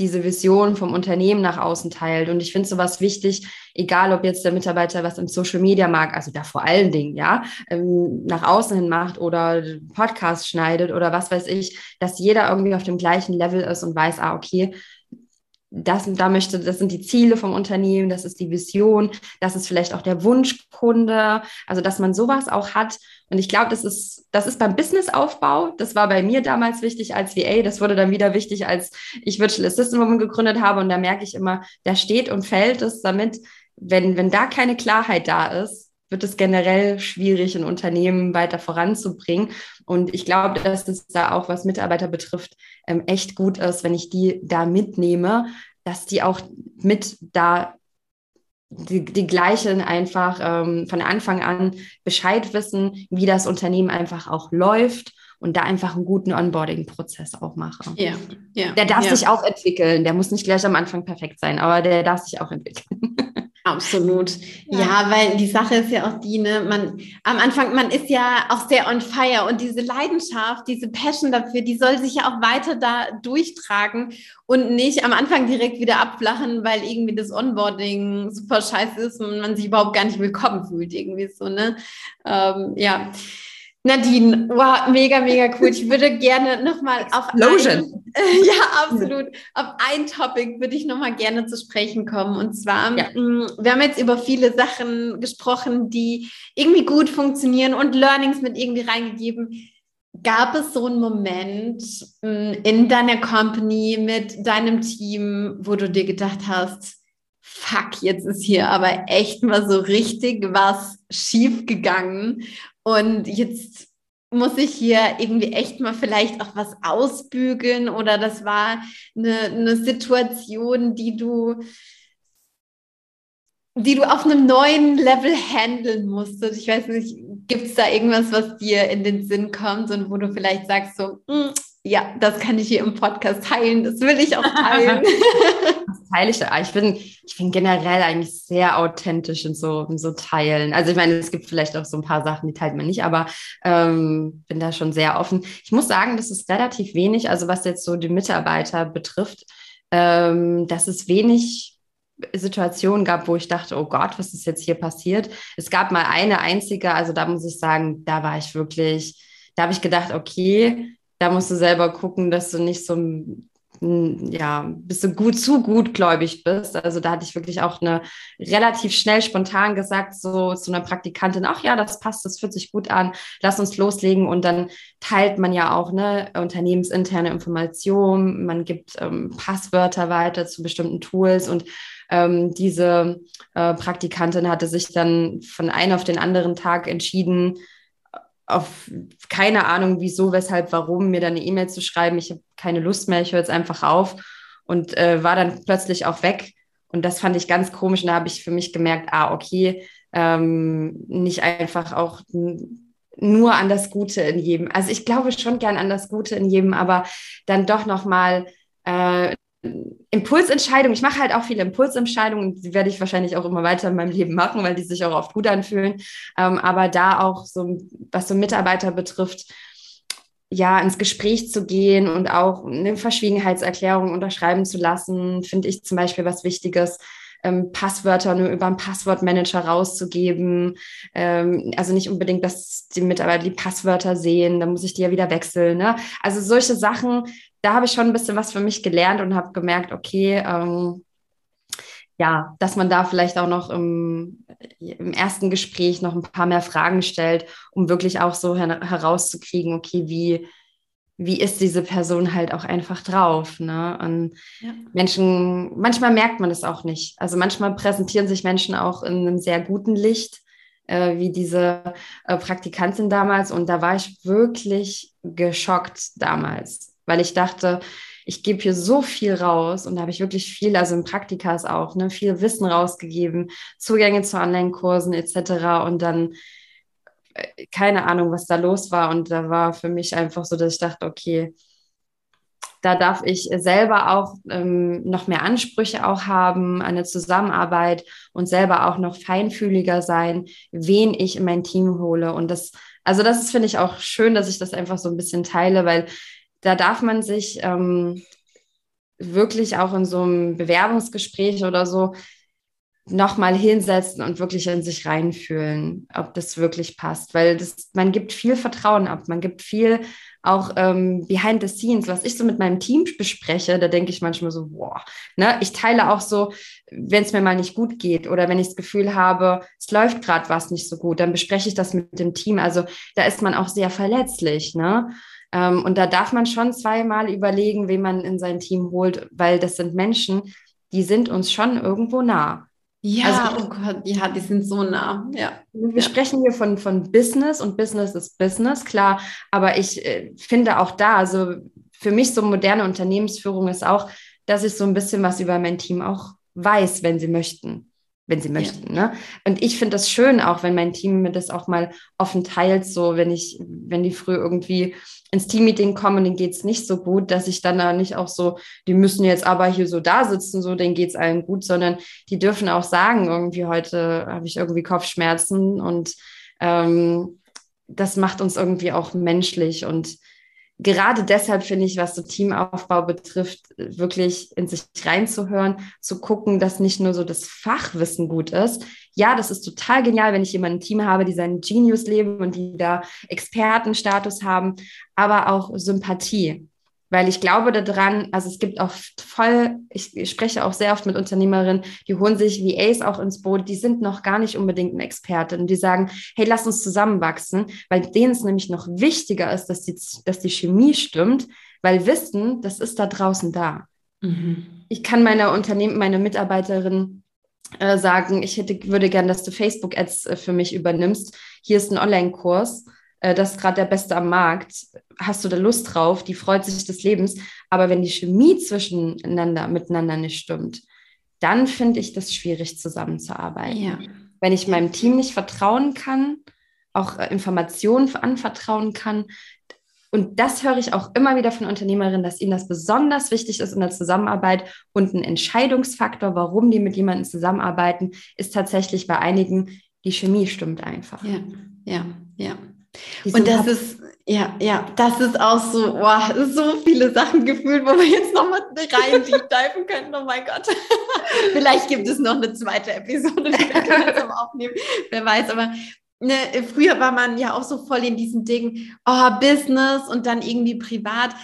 [SPEAKER 2] diese Vision vom Unternehmen nach außen teilt. Und ich finde sowas wichtig, egal ob jetzt der Mitarbeiter was im Social Media mag, also da vor allen Dingen, ja, ähm, nach außen hin macht oder Podcast schneidet oder was weiß ich, dass jeder irgendwie auf dem gleichen Level ist und weiß, ah, okay, das da möchte, das sind die Ziele vom Unternehmen, das ist die Vision, das ist vielleicht auch der Wunschkunde, also dass man sowas auch hat. Und ich glaube, das ist, das ist beim Businessaufbau, das war bei mir damals wichtig als VA, das wurde dann wieder wichtig, als ich Virtual Assistant Woman gegründet habe. Und da merke ich immer, da steht und fällt es damit, wenn, wenn da keine Klarheit da ist, wird es generell schwierig, ein Unternehmen weiter voranzubringen. Und ich glaube, dass es da auch, was Mitarbeiter betrifft, ähm, echt gut ist, wenn ich die da mitnehme, dass die auch mit da die, die gleichen einfach ähm, von Anfang an Bescheid wissen, wie das Unternehmen einfach auch läuft und da einfach einen guten Onboarding-Prozess auch mache. Ja, ja. Der darf ja. sich auch entwickeln. Der muss nicht gleich am Anfang perfekt sein, aber der darf sich auch entwickeln.
[SPEAKER 1] Absolut. Ja. ja. weil die Sache ist ja auch die, ne, man am Anfang, man ist ja auch sehr on fire und diese Leidenschaft, diese Passion dafür, die soll sich ja auch weiter da durchtragen und nicht am Anfang direkt wieder abflachen, weil irgendwie das Onboarding super scheiße ist und man sich überhaupt gar nicht willkommen fühlt, irgendwie so, ne? Ähm, ja. Nadine, wow, mega, mega cool. Ich würde gerne nochmal auf
[SPEAKER 2] Lotion.
[SPEAKER 1] Ein, ja, absolut. Auf ein Topic würde ich nochmal gerne zu sprechen kommen. Und zwar, ja. Mm, wir haben jetzt über viele Sachen gesprochen, die irgendwie gut funktionieren und Learnings mit irgendwie reingegeben. Gab es so einen Moment mm, in deiner Company mit deinem Team, wo du dir gedacht hast, fuck, jetzt ist hier aber echt mal so richtig was schief gegangen und jetzt muss ich hier irgendwie echt mal vielleicht auch was ausbügeln oder das war eine, eine Situation, die du, die du auf einem neuen Level handeln musstest. Ich weiß nicht, gibt es da irgendwas, was dir in den Sinn kommt und wo du vielleicht sagst so, mm, ja, das kann ich hier im Podcast teilen, das will ich auch teilen.
[SPEAKER 2] das teile ich. Ich bin, ich bin generell eigentlich sehr authentisch in so, in so Teilen. Also ich meine, es gibt vielleicht auch so ein paar Sachen, die teilt man nicht, aber ähm, bin da schon sehr offen. Ich muss sagen, das ist relativ wenig, also was jetzt so die Mitarbeiter betrifft, ähm, dass es wenig Situationen gab, wo ich dachte, oh Gott, was ist jetzt hier passiert? Es gab mal eine einzige, also da muss ich sagen, da war ich wirklich, da habe ich gedacht, okay, da musst du selber gucken, dass du nicht so ja, bist du gut zu gutgläubig bist. Also da hatte ich wirklich auch eine relativ schnell spontan gesagt, so zu einer Praktikantin, ach ja, das passt, das fühlt sich gut an, lass uns loslegen. Und dann teilt man ja auch ne, unternehmensinterne Informationen, man gibt ähm, Passwörter weiter zu bestimmten Tools und ähm, diese äh, Praktikantin hatte sich dann von einem auf den anderen Tag entschieden, auf keine Ahnung, wieso, weshalb, warum, mir dann eine E-Mail zu schreiben. Ich habe keine Lust mehr, ich höre jetzt einfach auf und äh, war dann plötzlich auch weg. Und das fand ich ganz komisch. Und da habe ich für mich gemerkt, ah, okay, ähm, nicht einfach auch nur an das Gute in jedem. Also ich glaube schon gern an das Gute in jedem, aber dann doch nochmal äh, Impulsentscheidungen, ich mache halt auch viele Impulsentscheidungen, die werde ich wahrscheinlich auch immer weiter in meinem Leben machen, weil die sich auch oft gut anfühlen. Ähm, aber da auch so, was so Mitarbeiter betrifft, ja, ins Gespräch zu gehen und auch eine Verschwiegenheitserklärung unterschreiben zu lassen, finde ich zum Beispiel was Wichtiges. Ähm, Passwörter nur über einen Passwortmanager rauszugeben. Ähm, also nicht unbedingt, dass die Mitarbeiter die Passwörter sehen, dann muss ich die ja wieder wechseln. Ne? Also solche Sachen, da habe ich schon ein bisschen was für mich gelernt und habe gemerkt, okay, ähm, ja, dass man da vielleicht auch noch im, im, ersten Gespräch noch ein paar mehr Fragen stellt, um wirklich auch so her herauszukriegen, okay, wie, wie ist diese Person halt auch einfach drauf. Ne? Und ja. Menschen, manchmal merkt man es auch nicht. Also manchmal präsentieren sich Menschen auch in einem sehr guten Licht, äh, wie diese äh, Praktikantin damals. Und da war ich wirklich geschockt damals, weil ich dachte, ich gebe hier so viel raus und da habe ich wirklich viel, also im Praktikas auch, ne, viel Wissen rausgegeben, Zugänge zu Online-Kursen etc. Und dann äh, keine Ahnung, was da los war. Und da war für mich einfach so, dass ich dachte, okay, da darf ich selber auch ähm, noch mehr Ansprüche auch haben, eine Zusammenarbeit und selber auch noch feinfühliger sein, wen ich in mein Team hole. Und das, also das ist, finde ich, auch schön, dass ich das einfach so ein bisschen teile, weil da darf man sich ähm, wirklich auch in so einem Bewerbungsgespräch oder so nochmal hinsetzen und wirklich in sich reinfühlen, ob das wirklich passt. Weil das, man gibt viel Vertrauen ab, man gibt viel auch ähm, behind the scenes, was ich so mit meinem Team bespreche, da denke ich manchmal so, boah, ne, ich teile auch so, wenn es mir mal nicht gut geht oder wenn ich das Gefühl habe, es läuft gerade was nicht so gut, dann bespreche ich das mit dem Team. Also da ist man auch sehr verletzlich, ne? Ähm, und da darf man schon zweimal überlegen, wen man in sein Team holt, weil das sind Menschen, die sind uns schon irgendwo nah.
[SPEAKER 1] Ja, also, oh Gott, ja, die sind so nah. Ja.
[SPEAKER 2] Wir ja. sprechen hier von, von Business und Business ist Business, klar. Aber ich äh, finde auch da, also für mich so moderne Unternehmensführung ist auch, dass ich so ein bisschen was über mein Team auch weiß, wenn sie möchten wenn sie möchten. Ja. Ne? Und ich finde das schön, auch wenn mein Team mir das auch mal offen teilt, so wenn ich, wenn die früh irgendwie ins Teammeeting kommen, denen geht es nicht so gut, dass ich dann da nicht auch so, die müssen jetzt aber hier so da sitzen, so denen geht es allen gut, sondern die dürfen auch sagen, irgendwie heute habe ich irgendwie Kopfschmerzen und ähm, das macht uns irgendwie auch menschlich und gerade deshalb finde ich, was so Teamaufbau betrifft, wirklich in sich reinzuhören, zu gucken, dass nicht nur so das Fachwissen gut ist. Ja, das ist total genial, wenn ich jemanden im Team habe, die seinen Genius leben und die da Expertenstatus haben, aber auch Sympathie weil ich glaube daran, also es gibt auch voll, ich, spreche auch sehr oft mit Unternehmerinnen, die holen sich VAs auch ins Boot, die sind noch gar nicht unbedingt eine Expertin. Die sagen, hey, lass uns zusammenwachsen, weil denen es nämlich noch wichtiger ist, dass die, dass die Chemie stimmt, weil Wissen, das ist da draußen da. Mhm. Ich kann meiner Unternehmen, meine Mitarbeiterin äh, sagen, ich hätte, würde gern, dass du Facebook-Ads äh, für mich übernimmst. Hier ist ein Online-Kurs äh, das ist gerade der Beste am Markt, hast du da Lust drauf, die freut sich des Lebens. Aber wenn die Chemie zwischeneinander, miteinander nicht stimmt, dann finde ich das schwierig zusammenzuarbeiten. Ja. Wenn ich meinem Team nicht vertrauen kann, auch äh, Informationen anvertrauen kann. Und das höre ich auch immer wieder von Unternehmerinnen, dass ihnen das besonders wichtig ist in der Zusammenarbeit. Und ein Entscheidungsfaktor, warum die mit jemandem zusammenarbeiten, ist tatsächlich bei einigen, die Chemie stimmt einfach.
[SPEAKER 1] Ja, ja, ja. Und das ist, ja, ja, das ist auch so, wow, so viele Sachen gefühlt, wo wir jetzt nochmal rein diven könnten. Oh mein Gott. Vielleicht gibt es noch eine zweite Episode, die wir gemeinsam aufnehmen. Wer weiß, aber ne, früher war man ja auch so voll in diesen Dingen, oh, Business und dann irgendwie privat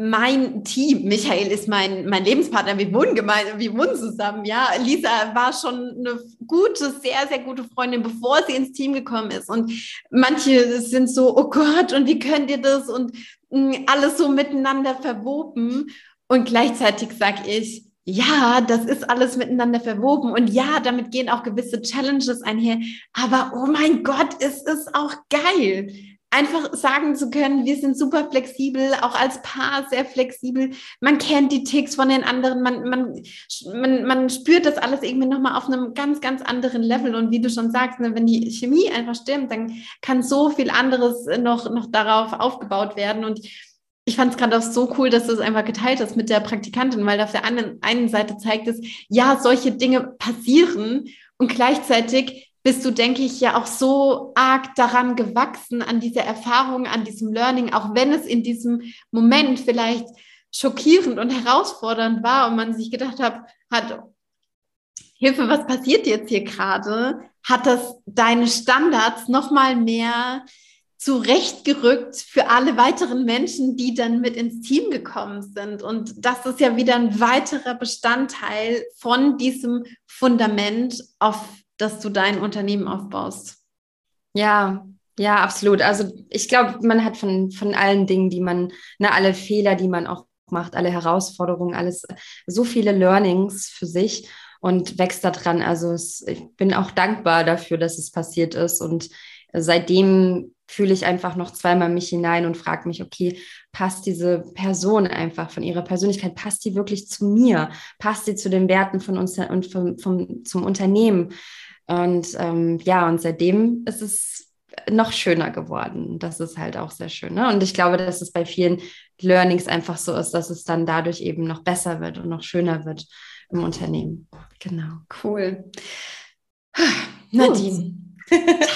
[SPEAKER 1] mein Team, Michael ist mein, mein Lebenspartner, wir wohnen gemeinsam, wir wohnen zusammen, ja. Lisa war schon eine gute, sehr, sehr gute Freundin, bevor sie ins Team gekommen ist. Und manche sind so, oh Gott, und wie könnt ihr das? Und mm, alles so miteinander verwoben. Und gleichzeitig sage ich, ja, das ist alles miteinander verwoben und ja, damit gehen auch gewisse Challenges einher. Aber oh mein Gott, ist es auch geil einfach sagen zu können, wir sind super flexibel, auch als Paar sehr flexibel. Man kennt die Ticks von den anderen, man, man, man, man spürt das alles irgendwie nochmal auf einem ganz, ganz anderen Level. Und wie du schon sagst, ne, wenn die Chemie einfach stimmt, dann kann so viel anderes noch, noch darauf aufgebaut werden. Und ich fand es gerade auch so cool, dass du es einfach geteilt hast mit der Praktikantin, weil auf der einen Seite zeigt es, ja, solche Dinge passieren und gleichzeitig bist du, denke ich, ja auch so arg daran gewachsen, an dieser Erfahrung, an diesem Learning, auch wenn es in diesem Moment vielleicht schockierend und herausfordernd war und man sich gedacht hat, hat Hilfe, was passiert jetzt hier gerade? Hat das deine Standards nochmal mehr zurechtgerückt für alle weiteren Menschen, die dann mit ins Team gekommen sind. Und das ist ja wieder ein weiterer Bestandteil von diesem Fundament, auf dass du dein Unternehmen aufbaust.
[SPEAKER 2] Ja, Ja, absolut. Also ich glaube, man hat von, von allen Dingen, die man, ne, alle Fehler, die man auch macht, alle Herausforderungen, alles, so viele Learnings für sich und wächst daran. Also es, ich bin auch dankbar dafür, dass es passiert ist. Und seitdem fühle ich einfach noch zweimal mich hinein und frage mich, okay, passt diese Person einfach von ihrer Persönlichkeit, passt die wirklich zu mir? Passt sie zu den Werten von uns und vom, vom, zum Unternehmen? Und ähm, ja, und seitdem ist es noch schöner geworden. Das ist halt auch sehr schön. Ne? Und ich glaube, dass es bei vielen Learnings einfach so ist, dass es dann dadurch eben noch besser wird und noch schöner wird im Unternehmen. Genau.
[SPEAKER 1] Cool. Nadine.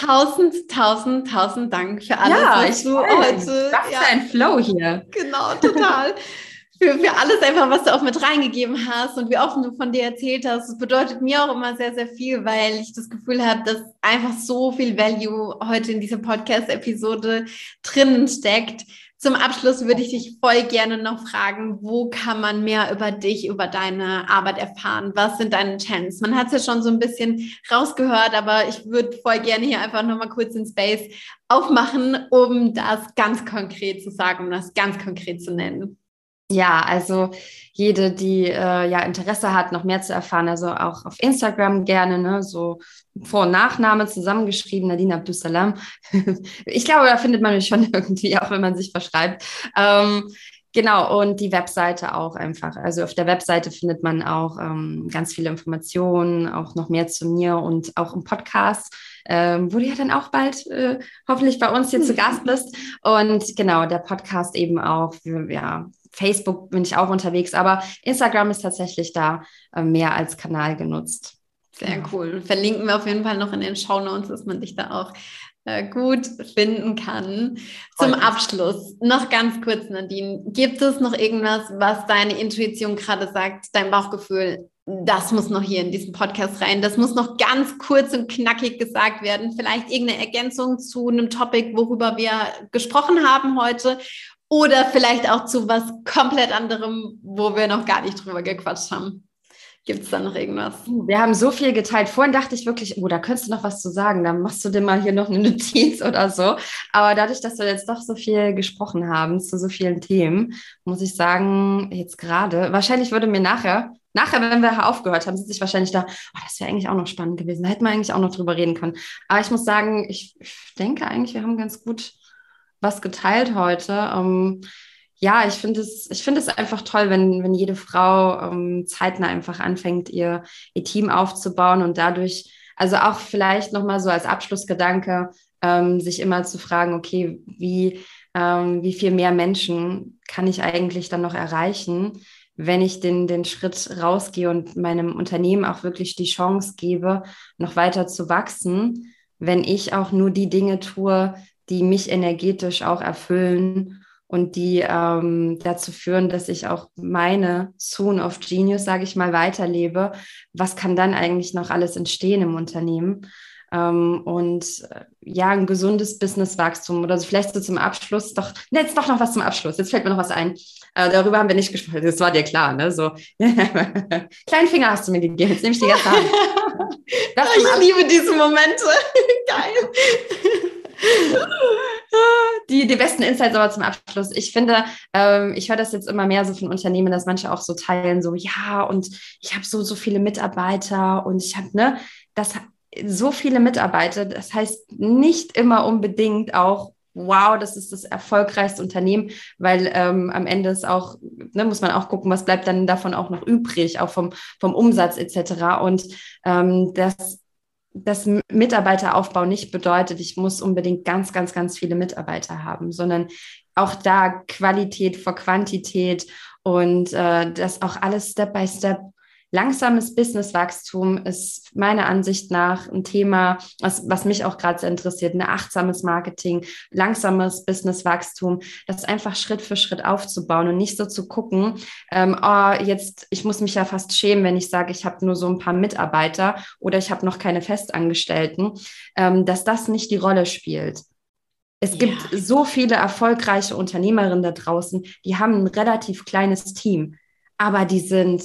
[SPEAKER 1] tausend, tausend, tausend Dank für alles,
[SPEAKER 2] ja, was du heute. Was ja, für ein Flow hier.
[SPEAKER 1] Genau, total. für, für alles einfach, was du auch mit reingegeben hast und wie offen du von dir erzählt hast. Das bedeutet mir auch immer sehr, sehr viel, weil ich das Gefühl habe, dass einfach so viel Value heute in dieser Podcast-Episode drinnen steckt. Zum Abschluss würde ich dich voll gerne noch fragen, wo kann man mehr über dich, über deine Arbeit erfahren? Was sind deine Channels? Man hat es ja schon so ein bisschen rausgehört, aber ich würde voll gerne hier einfach nochmal kurz in Space aufmachen, um das ganz konkret zu sagen, um das ganz konkret zu nennen.
[SPEAKER 2] Ja, also jede, die äh, ja Interesse hat, noch mehr zu erfahren, also auch auf Instagram gerne, ne, so Vor- und Nachname zusammengeschrieben, Nadine Abdussalam. ich glaube, da findet man mich schon irgendwie, auch wenn man sich verschreibt. Ähm, genau, und die Webseite auch einfach. Also auf der Webseite findet man auch ähm, ganz viele Informationen, auch noch mehr zu mir und auch im Podcast. Ähm, wo du ja dann auch bald äh, hoffentlich bei uns hier zu Gast bist. Und genau, der Podcast eben auch ja, Facebook bin ich auch unterwegs, aber Instagram ist tatsächlich da äh, mehr als Kanal genutzt.
[SPEAKER 1] Sehr ja. cool. Verlinken wir auf jeden Fall noch in den Show Notes, dass man dich da auch äh, gut finden kann. Zum Abschluss noch ganz kurz, Nadine. Gibt es noch irgendwas, was deine Intuition gerade sagt, dein Bauchgefühl? Das muss noch hier in diesen Podcast rein. Das muss noch ganz kurz und knackig gesagt werden. Vielleicht irgendeine Ergänzung zu einem Topic, worüber wir gesprochen haben heute. Oder vielleicht auch zu was komplett anderem, wo wir noch gar nicht drüber gequatscht haben. Gibt es da noch irgendwas?
[SPEAKER 2] Wir haben so viel geteilt. Vorhin dachte ich wirklich, oh, da könntest du noch was zu sagen. Dann machst du dir mal hier noch eine Notiz oder so. Aber dadurch, dass wir jetzt doch so viel gesprochen haben zu so vielen Themen, muss ich sagen, jetzt gerade, wahrscheinlich würde mir nachher, nachher, wenn wir aufgehört haben, sitze ich wahrscheinlich da, oh, das wäre eigentlich auch noch spannend gewesen. Da hätten wir eigentlich auch noch drüber reden können. Aber ich muss sagen, ich denke eigentlich, wir haben ganz gut was geteilt heute. Ähm, ja, ich finde es, ich finde es einfach toll, wenn, wenn jede Frau ähm, zeitnah einfach anfängt, ihr, ihr Team aufzubauen und dadurch, also auch vielleicht nochmal so als Abschlussgedanke, ähm, sich immer zu fragen, okay, wie, ähm, wie viel mehr Menschen kann ich eigentlich dann noch erreichen, wenn ich den, den Schritt rausgehe und meinem Unternehmen auch wirklich die Chance gebe, noch weiter zu wachsen, wenn ich auch nur die Dinge tue, die mich energetisch auch erfüllen und die ähm, dazu führen, dass ich auch meine Zone of Genius, sage ich mal, weiterlebe. Was kann dann eigentlich noch alles entstehen im Unternehmen? Ähm, und äh, ja, ein gesundes Businesswachstum oder so vielleicht so zum Abschluss. Doch, ne, jetzt doch noch was zum Abschluss. Jetzt fällt mir noch was ein. Äh, darüber haben wir nicht gesprochen. Das war dir klar, ne? So, kleinen Finger hast du mir gegeben. Jetzt nehme ich die ganze Hand.
[SPEAKER 1] ich liebe diese Momente. Geil.
[SPEAKER 2] Die, die besten Insights aber zum Abschluss. Ich finde, ähm, ich höre das jetzt immer mehr so von Unternehmen, dass manche auch so teilen, so, ja, und ich habe so, so viele Mitarbeiter und ich habe, ne, das so viele Mitarbeiter, das heißt nicht immer unbedingt auch wow, das ist das erfolgreichste Unternehmen, weil ähm, am Ende ist auch, ne, muss man auch gucken, was bleibt dann davon auch noch übrig, auch vom, vom Umsatz etc. Und ähm, das dass Mitarbeiteraufbau nicht bedeutet, ich muss unbedingt ganz, ganz, ganz viele Mitarbeiter haben, sondern auch da Qualität vor Quantität und äh, das auch alles Step by Step Langsames Businesswachstum ist meiner Ansicht nach ein Thema, was, was mich auch gerade sehr interessiert. Ein achtsames Marketing, langsames Businesswachstum, das einfach Schritt für Schritt aufzubauen und nicht so zu gucken, ähm, oh, jetzt, ich muss mich ja fast schämen, wenn ich sage, ich habe nur so ein paar Mitarbeiter oder ich habe noch keine Festangestellten, ähm, dass das nicht die Rolle spielt. Es gibt ja. so viele erfolgreiche Unternehmerinnen da draußen, die haben ein relativ kleines Team, aber die sind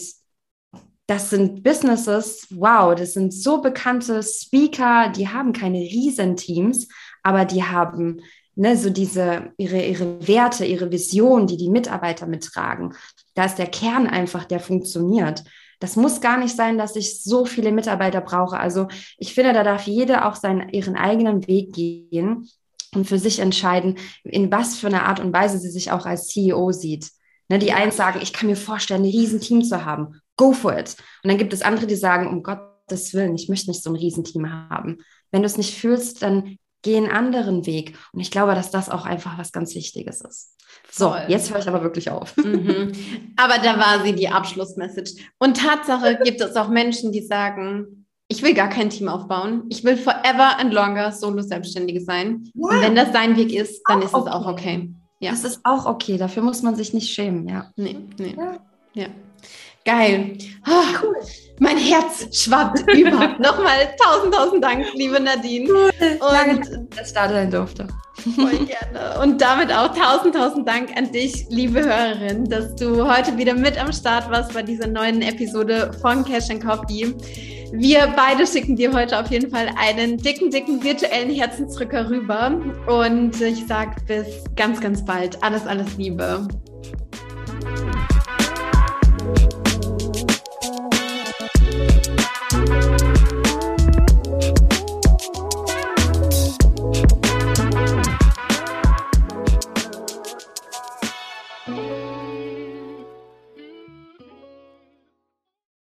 [SPEAKER 2] das sind Businesses, wow, das sind so bekannte Speaker, die haben keine Riesenteams, aber die haben ne, so diese, ihre, ihre Werte, ihre Vision, die die Mitarbeiter mittragen. Da ist der Kern einfach, der funktioniert. Das muss gar nicht sein, dass ich so viele Mitarbeiter brauche. Also ich finde, da darf jeder auch seinen, ihren eigenen Weg gehen und für sich entscheiden, in was für einer Art und Weise sie sich auch als CEO sieht. Ne, die einen sagen, ich kann mir vorstellen, ein Riesenteam zu haben. Go for it. Und dann gibt es andere, die sagen, um Gottes Willen, ich möchte nicht so ein Riesenteam haben. Wenn du es nicht fühlst, dann geh einen anderen Weg. Und ich glaube, dass das auch einfach was ganz Wichtiges ist. So, Voll. jetzt höre ich aber wirklich auf.
[SPEAKER 1] Mhm. Aber da war sie die Abschlussmessage. Und Tatsache gibt es auch Menschen, die sagen, ich will gar kein Team aufbauen. Ich will forever and longer Solo-Selbstständige sein. Ja. Und wenn das sein Weg ist, dann auch ist es auch okay.
[SPEAKER 2] Ja. Das ist auch okay. Dafür muss man sich nicht schämen. Ja.
[SPEAKER 1] Nee, nee. Ja. ja. Geil. Oh, cool. Mein Herz schwappt über. Nochmal tausend, tausend Dank, liebe Nadine. Cool.
[SPEAKER 2] Und dass ich da sein durfte.
[SPEAKER 1] Voll gerne. Und damit auch tausend, tausend Dank an dich, liebe Hörerin, dass du heute wieder mit am Start warst bei dieser neuen Episode von Cash and Coffee. Wir beide schicken dir heute auf jeden Fall einen dicken, dicken virtuellen Herzensdrücker rüber. Und ich sage bis ganz, ganz bald. Alles, alles Liebe.